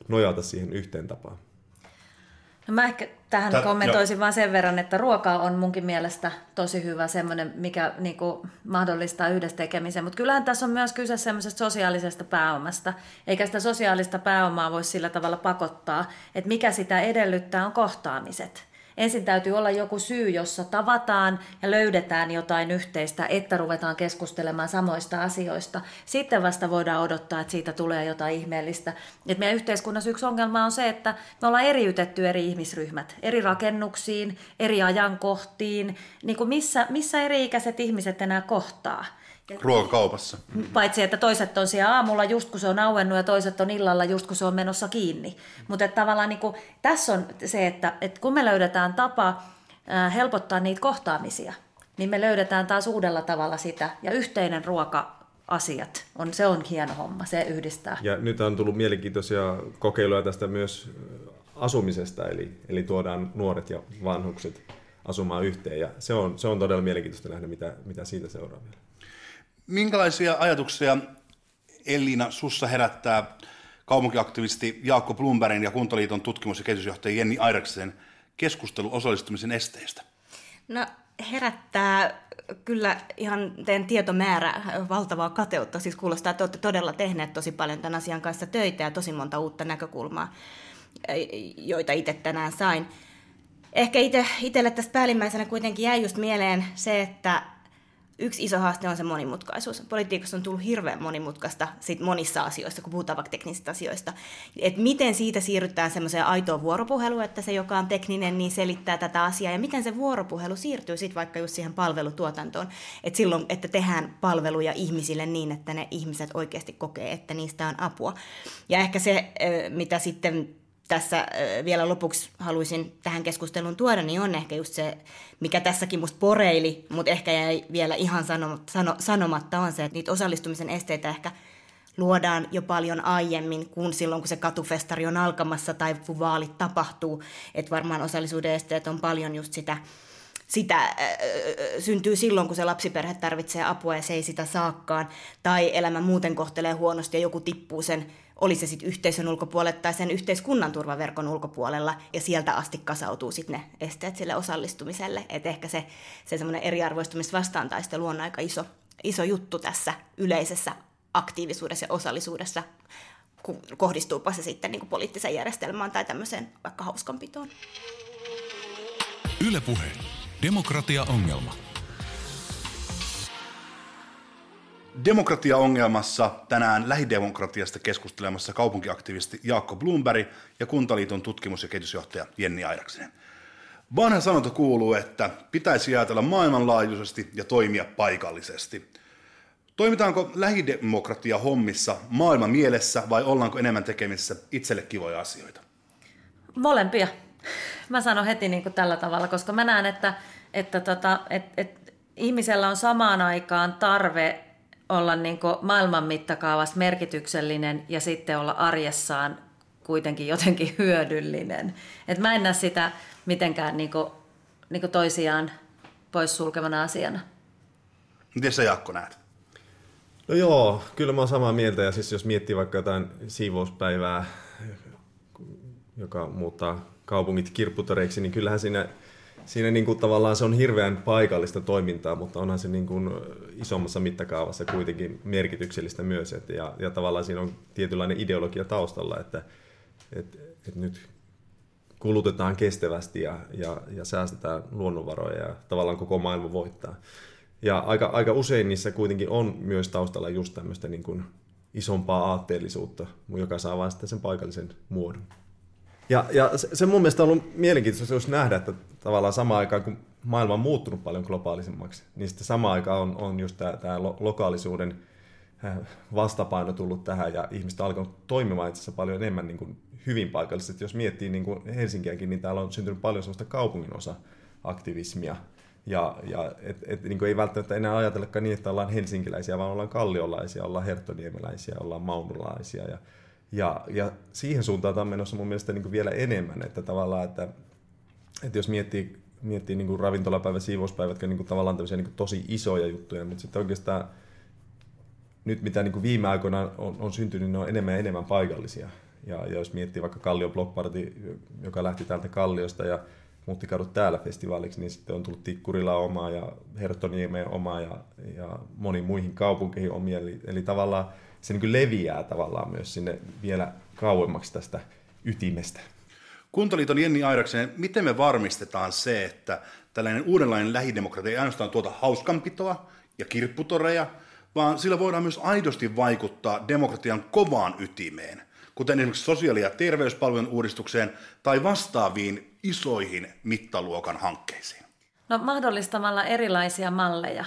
nojata siihen yhteen tapaan. No mä ehkä tähän Tät, kommentoisin jo. vain sen verran, että ruoka on munkin mielestä tosi hyvä semmoinen, mikä niin kuin, mahdollistaa yhdessä tekemisen. Mutta kyllähän tässä on myös kyse semmoisesta sosiaalisesta pääomasta, eikä sitä sosiaalista pääomaa voi sillä tavalla pakottaa, että mikä sitä edellyttää on kohtaamiset ensin täytyy olla joku syy, jossa tavataan ja löydetään jotain yhteistä, että ruvetaan keskustelemaan samoista asioista. Sitten vasta voidaan odottaa, että siitä tulee jotain ihmeellistä. Et meidän yhteiskunnassa yksi ongelma on se, että me ollaan eriytetty eri ihmisryhmät, eri rakennuksiin, eri ajankohtiin, niin kuin missä, missä eri-ikäiset ihmiset enää kohtaa. Ruokakaupassa. Paitsi, että toiset on siellä aamulla just kun se on auennut ja toiset on illalla just kun se on menossa kiinni. Mutta tavallaan niin kuin, tässä on se, että, että kun me löydetään tapa helpottaa niitä kohtaamisia, niin me löydetään taas uudella tavalla sitä. Ja yhteinen ruoka asiat. On, se on hieno homma, se yhdistää. Ja nyt on tullut mielenkiintoisia kokeiluja tästä myös asumisesta, eli, eli tuodaan nuoret ja vanhukset asumaan yhteen. Ja se on, se on todella mielenkiintoista nähdä, mitä, mitä siitä seuraa vielä. Minkälaisia ajatuksia Elina sussa herättää kaupunkiaktivisti Jaakko Blumbergin ja Kuntaliiton tutkimus- ja kehitysjohtaja Jenni Airaksen keskustelu osallistumisen esteistä? No herättää kyllä ihan teidän tietomäärä valtavaa kateutta. Siis kuulostaa, että olette todella tehneet tosi paljon tämän asian kanssa töitä ja tosi monta uutta näkökulmaa, joita itse tänään sain. Ehkä itselle tästä päällimmäisenä kuitenkin jäi just mieleen se, että yksi iso haaste on se monimutkaisuus. Politiikassa on tullut hirveän monimutkaista sit monissa asioissa, kun puhutaan vaikka teknisistä asioista. Et miten siitä siirrytään semmoiseen aitoon vuoropuheluun, että se, joka on tekninen, niin selittää tätä asiaa, ja miten se vuoropuhelu siirtyy sitten vaikka just siihen palvelutuotantoon. Et silloin, että tehdään palveluja ihmisille niin, että ne ihmiset oikeasti kokee, että niistä on apua. Ja ehkä se, mitä sitten tässä vielä lopuksi haluaisin tähän keskusteluun tuoda, niin on ehkä just se, mikä tässäkin musta poreili, mutta ehkä jäi vielä ihan sanomatta, on se, että niitä osallistumisen esteitä ehkä luodaan jo paljon aiemmin kuin silloin, kun se katufestari on alkamassa tai kun vaalit tapahtuu. Että varmaan osallisuuden esteet on paljon just sitä, sitä äh, syntyy silloin, kun se lapsiperhe tarvitsee apua ja se ei sitä saakkaan. Tai elämä muuten kohtelee huonosti ja joku tippuu sen oli se sitten yhteisön ulkopuolella tai sen yhteiskunnan turvaverkon ulkopuolella, ja sieltä asti kasautuu sitten ne esteet sille osallistumiselle. Et ehkä se, se semmoinen eriarvoistumisvastaantaistelu on aika iso, iso juttu tässä yleisessä aktiivisuudessa ja osallisuudessa, kohdistuupa se sitten niin poliittiseen järjestelmään tai tämmöiseen vaikka hauskanpitoon. Ylepuhe. Demokratia-ongelma. Demokratia-ongelmassa tänään lähidemokratiasta keskustelemassa kaupunkiaktivisti Jaakko Blumberg ja Kuntaliiton tutkimus- ja kehitysjohtaja Jenni Airaksinen. Vanha sanonta kuuluu, että pitäisi ajatella maailmanlaajuisesti ja toimia paikallisesti. Toimitaanko lähidemokratia hommissa maailman mielessä vai ollaanko enemmän tekemissä itselle kivoja asioita? Molempia. Mä sanon heti niin kuin tällä tavalla, koska mä näen, että, että tota, et, et ihmisellä on samaan aikaan tarve olla niin maailman mittakaavassa merkityksellinen ja sitten olla arjessaan kuitenkin jotenkin hyödyllinen. Et mä en näe sitä mitenkään niin kuin, niin kuin toisiaan poissulkevana asiana. Miten sä Jaakko näet? No joo, kyllä mä oon samaa mieltä. Ja siis jos miettii vaikka jotain siivouspäivää, joka muuttaa kaupungit kirpputoreiksi, niin kyllähän siinä siinä niin kuin tavallaan se on hirveän paikallista toimintaa, mutta onhan se niin kuin isommassa mittakaavassa kuitenkin merkityksellistä myös. Et ja, ja tavallaan siinä on tietynlainen ideologia taustalla, että, että, että nyt kulutetaan kestävästi ja, ja, ja säästetään luonnonvaroja ja tavallaan koko maailma voittaa. Ja aika, aika usein niissä kuitenkin on myös taustalla just tämmöistä niin kuin isompaa aatteellisuutta, joka saa vain sitten sen paikallisen muodon. Ja, ja se, se mun mielestä on ollut mielenkiintoista just nähdä, että tavallaan samaan aikaan kun maailma on muuttunut paljon globaalisemmaksi, niin sitten samaan aikaan on, on just tämä, lokaalisuuden äh, vastapaino tullut tähän ja ihmiset on alkanut toimimaan itse paljon enemmän niin kuin hyvin paikallisesti. Jos miettii niin kuin Helsinkiäkin, niin täällä on syntynyt paljon sellaista kaupunginosa aktivismia. Ja, ja et, et, niin kuin ei välttämättä enää ajatellakaan niin, että ollaan helsinkiläisiä, vaan ollaan kalliolaisia, ollaan herttoniemeläisiä, ollaan maunulaisia. Ja, ja, ja siihen suuntaan tämä on menossa mun mielestä niin vielä enemmän, että tavallaan, että, että jos miettii, miettii niin kuin ravintolapäivä, siivouspäivä, jotka niin tavallaan tämmöisiä niin tosi isoja juttuja, mutta sitten oikeastaan nyt mitä niin viime aikoina on, on syntynyt, ne on enemmän ja enemmän paikallisia. Ja, ja jos miettii vaikka Kallio Block Party, joka lähti täältä Kalliosta ja muutti kadut täällä festivaaliksi, niin sitten on tullut Tikkurilla oma ja Herttoniemeen oma ja, ja moniin muihin kaupunkeihin omia. Eli, eli tavallaan se niin leviää tavallaan myös sinne vielä kauemmaksi tästä ytimestä. Kuntaliiton Jenni Airaksen, miten me varmistetaan se, että tällainen uudenlainen lähidemokratia ei ainoastaan tuota hauskanpitoa ja kirpputoreja, vaan sillä voidaan myös aidosti vaikuttaa demokratian kovaan ytimeen, kuten esimerkiksi sosiaali- ja terveyspalvelujen uudistukseen tai vastaaviin isoihin mittaluokan hankkeisiin? No mahdollistamalla erilaisia malleja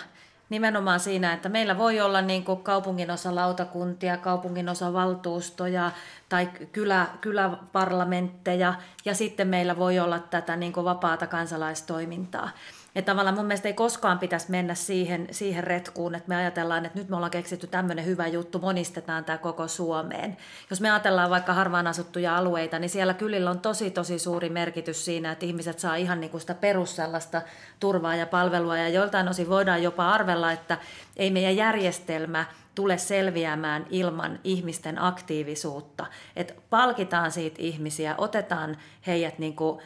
nimenomaan siinä, että meillä voi olla niin kuin kaupunginosa-lautakuntia, kaupunginosa-valtuustoja tai kylä, kyläparlamentteja ja sitten meillä voi olla tätä niin kuin vapaata kansalaistoimintaa. Että tavallaan mun mielestä ei koskaan pitäisi mennä siihen, siihen retkuun, että me ajatellaan, että nyt me ollaan keksitty tämmöinen hyvä juttu, monistetaan tämä koko Suomeen. Jos me ajatellaan vaikka harvaan asuttuja alueita, niin siellä kylillä on tosi tosi suuri merkitys siinä, että ihmiset saa ihan niin kuin sitä perussellaista turvaa ja palvelua. Ja joiltain osin voidaan jopa arvella, että ei meidän järjestelmä tule selviämään ilman ihmisten aktiivisuutta. Että palkitaan siitä ihmisiä, otetaan heidät niin kuin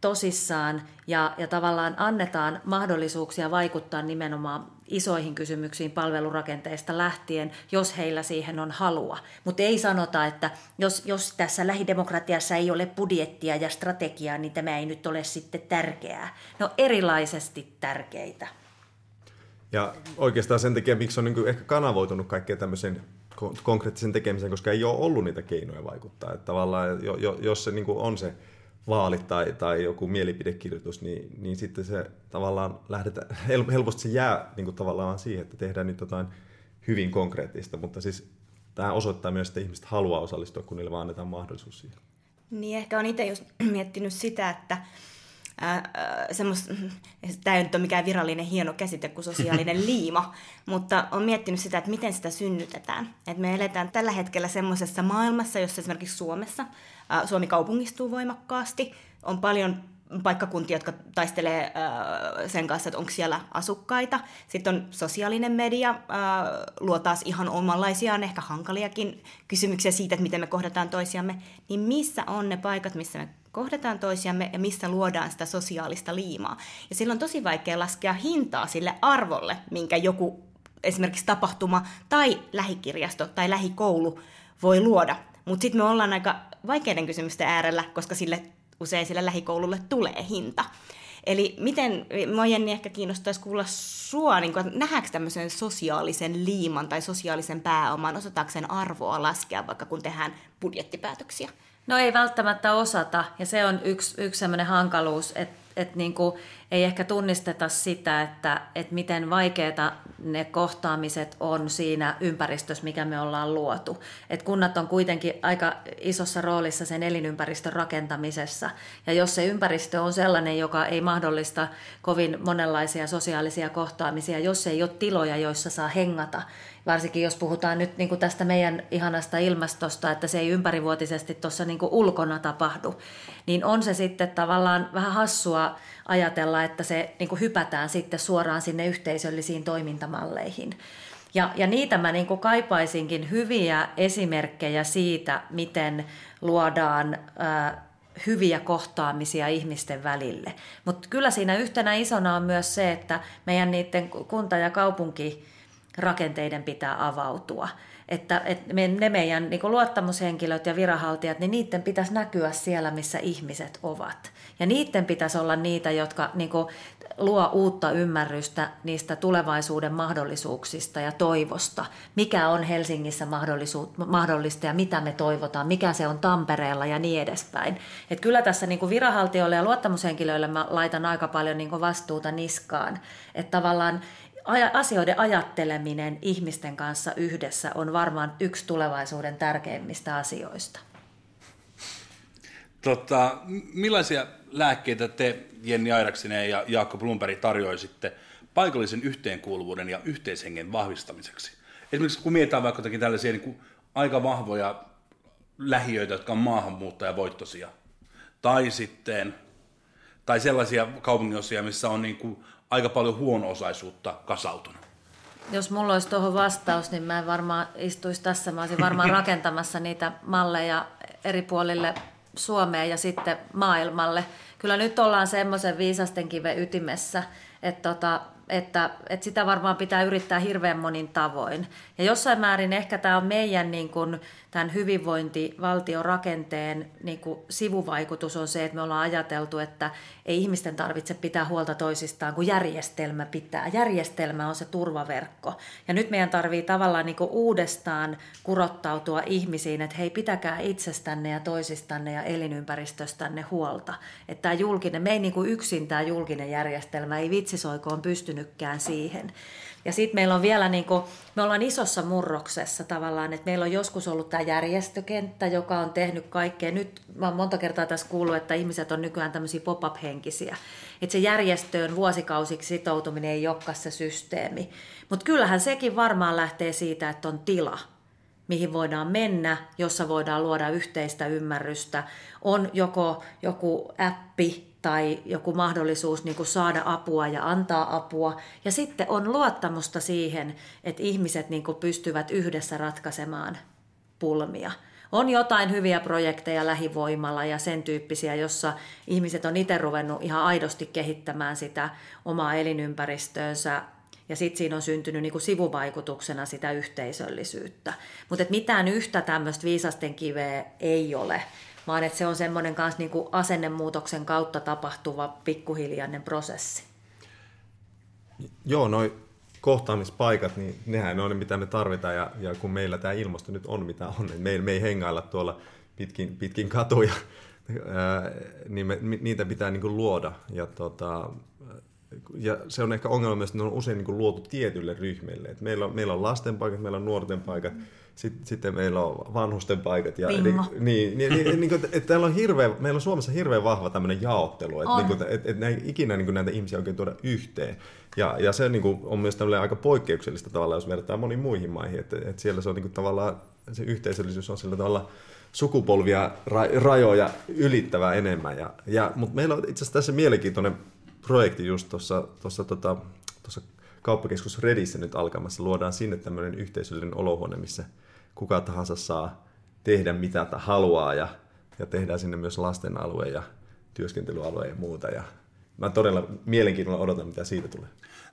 tosissaan ja, ja tavallaan annetaan mahdollisuuksia vaikuttaa nimenomaan isoihin kysymyksiin palvelurakenteista lähtien, jos heillä siihen on halua. Mutta ei sanota, että jos, jos tässä lähidemokratiassa ei ole budjettia ja strategiaa, niin tämä ei nyt ole sitten tärkeää. No erilaisesti tärkeitä. Ja oikeastaan sen takia, miksi on niin ehkä kanavoitunut kaikkea tämmöisen konkreettisen tekemisen, koska ei ole ollut niitä keinoja vaikuttaa. Että tavallaan, jos se niin on se vaalit tai, tai joku mielipidekirjoitus, niin, niin sitten se tavallaan lähdetään, helposti se jää niin kuin tavallaan siihen, että tehdään nyt jotain hyvin konkreettista, mutta siis tämä osoittaa myös, että ihmiset haluaa osallistua, kun niille vaan annetaan mahdollisuus siihen. Niin, ehkä on itse just miettinyt sitä, että tämä ei nyt ole mikään virallinen hieno käsite kuin sosiaalinen liima, mutta on miettinyt sitä, että miten sitä synnytetään. Et me eletään tällä hetkellä semmoisessa maailmassa, jossa esimerkiksi Suomessa Suomi kaupungistuu voimakkaasti, on paljon paikkakuntia, jotka taistelee sen kanssa, että onko siellä asukkaita. Sitten on sosiaalinen media, luo taas ihan omanlaisiaan, ehkä hankaliakin kysymyksiä siitä, että miten me kohdataan toisiamme. Niin missä on ne paikat, missä me kohdataan toisiamme ja missä luodaan sitä sosiaalista liimaa. Ja silloin on tosi vaikea laskea hintaa sille arvolle, minkä joku esimerkiksi tapahtuma tai lähikirjasto tai lähikoulu voi luoda. Mutta sitten me ollaan aika vaikeiden kysymysten äärellä, koska sille usein sille lähikoululle tulee hinta. Eli miten, mua Jenni ehkä kiinnostaisi kuulla sua, niin nähdäänkö tämmöisen sosiaalisen liiman tai sosiaalisen pääoman, osataanko sen arvoa laskea vaikka kun tehdään budjettipäätöksiä? No ei välttämättä osata, ja se on yksi, yksi sellainen hankaluus, että et niinku, ei ehkä tunnisteta sitä, että et miten vaikeita ne kohtaamiset on siinä ympäristössä, mikä me ollaan luotu. Et kunnat on kuitenkin aika isossa roolissa sen elinympäristön rakentamisessa. Ja jos se ympäristö on sellainen, joka ei mahdollista kovin monenlaisia sosiaalisia kohtaamisia, jos ei ole tiloja, joissa saa hengata, varsinkin jos puhutaan nyt niin kuin tästä meidän ihanasta ilmastosta, että se ei ympärivuotisesti tuossa niin ulkona tapahdu, niin on se sitten tavallaan vähän hassua ajatella, että se niin kuin hypätään sitten suoraan sinne yhteisöllisiin toimintamalleihin. Ja, ja niitä mä niin kaipaisinkin hyviä esimerkkejä siitä, miten luodaan ää, hyviä kohtaamisia ihmisten välille. Mutta kyllä siinä yhtenä isona on myös se, että meidän niiden kunta- ja kaupunki rakenteiden pitää avautua. Että, että me, ne meidän niin luottamushenkilöt ja viranhaltijat, niin niiden pitäisi näkyä siellä, missä ihmiset ovat. Ja niiden pitäisi olla niitä, jotka niin kuin, luo uutta ymmärrystä niistä tulevaisuuden mahdollisuuksista ja toivosta. Mikä on Helsingissä mahdollista ja mitä me toivotaan, mikä se on Tampereella ja niin edespäin. Et kyllä tässä niin viranhaltijoille ja luottamushenkilöille mä laitan aika paljon niin vastuuta niskaan. Että tavallaan asioiden ajatteleminen ihmisten kanssa yhdessä on varmaan yksi tulevaisuuden tärkeimmistä asioista. Tota, millaisia lääkkeitä te, Jenni Airaksinen ja Jaakko Blumberg, tarjoisitte paikallisen yhteenkuuluvuuden ja yhteishengen vahvistamiseksi? Esimerkiksi kun mietitään vaikka jotakin tällaisia niin kuin aika vahvoja lähiöitä, jotka on maahanmuuttajavoittoisia, tai sitten tai sellaisia kaupunginosia, missä on niin kuin aika paljon huono-osaisuutta kasautunut. Jos mulla olisi tuohon vastaus, niin mä en varmaan istuisi tässä. Mä olisin varmaan rakentamassa niitä malleja eri puolille Suomeen ja sitten maailmalle. Kyllä nyt ollaan semmoisen viisasten kiven ytimessä, että tota, että, että sitä varmaan pitää yrittää hirveän monin tavoin. Ja jossain määrin ehkä tämä on meidän niin kuin, tämän hyvinvointivaltion rakenteen niin kuin, sivuvaikutus on se, että me ollaan ajateltu, että ei ihmisten tarvitse pitää huolta toisistaan, kun järjestelmä pitää. Järjestelmä on se turvaverkko. Ja nyt meidän tarvii tavallaan niin kuin, uudestaan kurottautua ihmisiin, että hei, pitäkää itsestänne ja toisistanne ja elinympäristöstänne huolta. Että tämä julkinen, me ei niin kuin yksin tämä julkinen järjestelmä, ei vitsisoikoon pystynytkään siihen. Ja sitten meillä on vielä, niin kuin, me ollaan isossa murroksessa tavallaan, että meillä on joskus ollut tämä järjestökenttä, joka on tehnyt kaikkea. Nyt mä oon monta kertaa tässä kuullut, että ihmiset on nykyään tämmöisiä pop-up-henkisiä. Että se järjestöön vuosikausiksi sitoutuminen ei olekaan se systeemi. Mutta kyllähän sekin varmaan lähtee siitä, että on tila mihin voidaan mennä, jossa voidaan luoda yhteistä ymmärrystä. On joko joku appi tai joku mahdollisuus niin kuin saada apua ja antaa apua. Ja sitten on luottamusta siihen, että ihmiset niin kuin pystyvät yhdessä ratkaisemaan pulmia. On jotain hyviä projekteja lähivoimalla ja sen tyyppisiä, jossa ihmiset on itse ruvennut ihan aidosti kehittämään sitä omaa elinympäristöönsä ja sitten siinä on syntynyt niinku sivuvaikutuksena sitä yhteisöllisyyttä. Mutta mitään yhtä tämmöistä viisasten kiveä ei ole vaan että se on semmoinen kanssa niin kuin asennemuutoksen kautta tapahtuva pikkuhiljainen prosessi. Joo, noi kohtaamispaikat, niin nehän on ne, mitä me tarvitaan, ja, ja kun meillä tämä ilmasto nyt on, mitä on, niin me, me ei hengailla tuolla pitkin, pitkin katuja, ää, niin me, niitä pitää niin kuin luoda, ja, tota, ja se on ehkä ongelma myös, että ne on usein niin kuin luotu tietyille ryhmille. Meillä, on, meillä on lasten paikat, meillä on nuorten paikat, mm sitten, sitten meillä on vanhusten paikat. Ja, eli, niin, niin, niin, niin että täällä on hirveä, meillä on Suomessa hirveän vahva tämmöinen jaottelu, että, niin kuin, että, että näin, ikinä niin näitä ihmisiä oikein tuoda yhteen. Ja, ja se niin kuin, on myös aika poikkeuksellista tavalla, jos verrataan moniin muihin maihin, että, että siellä se on niin kuin, tavallaan, se yhteisöllisyys on sillä tavalla sukupolvia, ra, rajoja ylittävää enemmän. Ja, ja, mutta meillä on itse asiassa tässä mielenkiintoinen projekti just tuossa, tuossa, tota, tuossa kauppakeskus Redissä nyt alkamassa. Luodaan sinne tämmöinen yhteisöllinen olohuone, missä kuka tahansa saa tehdä mitä haluaa ja, ja tehdään sinne myös lasten alue ja työskentelyalue ja muuta. Ja mä todella mielenkiinnolla odotan, mitä siitä tulee.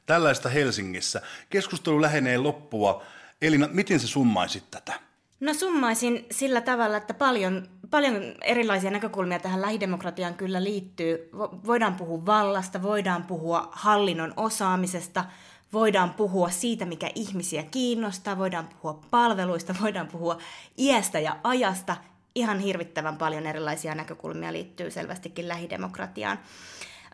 Tällaista Helsingissä. Keskustelu lähenee loppua. Elina, miten sä summaisit tätä? No summaisin sillä tavalla, että paljon, paljon erilaisia näkökulmia tähän lähidemokratiaan kyllä liittyy. Voidaan puhua vallasta, voidaan puhua hallinnon osaamisesta – voidaan puhua siitä, mikä ihmisiä kiinnostaa, voidaan puhua palveluista, voidaan puhua iästä ja ajasta. Ihan hirvittävän paljon erilaisia näkökulmia liittyy selvästikin lähidemokratiaan.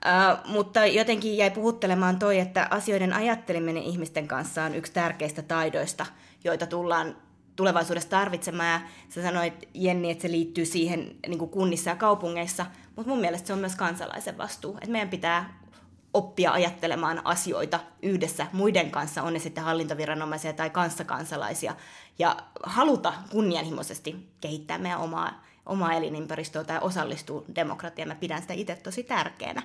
Uh, mutta jotenkin jäi puhuttelemaan toi, että asioiden ajatteleminen ihmisten kanssa on yksi tärkeistä taidoista, joita tullaan tulevaisuudessa tarvitsemaan. Ja sä sanoit, Jenni, että se liittyy siihen niin kuin kunnissa ja kaupungeissa, mutta mun mielestä se on myös kansalaisen vastuu. Että meidän pitää oppia ajattelemaan asioita yhdessä muiden kanssa, on ne sitten hallintoviranomaisia tai kanssakansalaisia, ja haluta kunnianhimoisesti kehittää meidän omaa, omaa elinympäristöä tai osallistua demokratiaan. Mä pidän sitä itse tosi tärkeänä.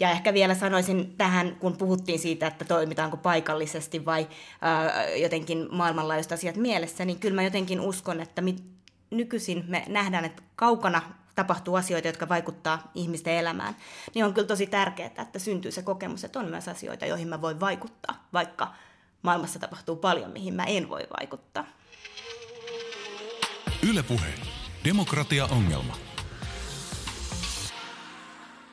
Ja ehkä vielä sanoisin tähän, kun puhuttiin siitä, että toimitaanko paikallisesti vai ää, jotenkin maailmanlaajuiset asiat mielessä, niin kyllä mä jotenkin uskon, että mit, nykyisin me nähdään, että kaukana tapahtuu asioita, jotka vaikuttaa ihmisten elämään, niin on kyllä tosi tärkeää, että syntyy se kokemus, että on myös asioita, joihin mä voin vaikuttaa, vaikka maailmassa tapahtuu paljon, mihin mä en voi vaikuttaa. Ylepuhe. Demokratia-ongelma.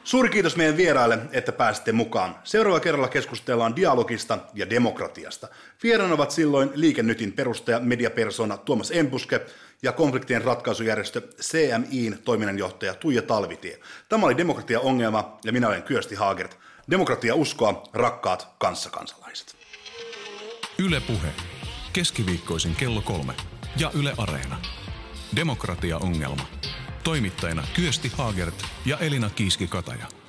Suuri kiitos meidän vieraille, että pääsitte mukaan. Seuraava kerralla keskustellaan dialogista ja demokratiasta. Vieraan ovat silloin Liikennytin perustaja mediapersona Tuomas Empuske ja konfliktien ratkaisujärjestö CMIin toiminnanjohtaja Tuija Talvitie. Tämä oli Demokratia-ongelma ja minä olen Kyösti Haagert. Demokratia uskoa, rakkaat kanssakansalaiset. Ylepuhe. Keskiviikkoisin kello kolme. Ja Yle Areena. Demokratia-ongelma. Toimittajina Kyösti Haagert ja Elina Kiiski-Kataja.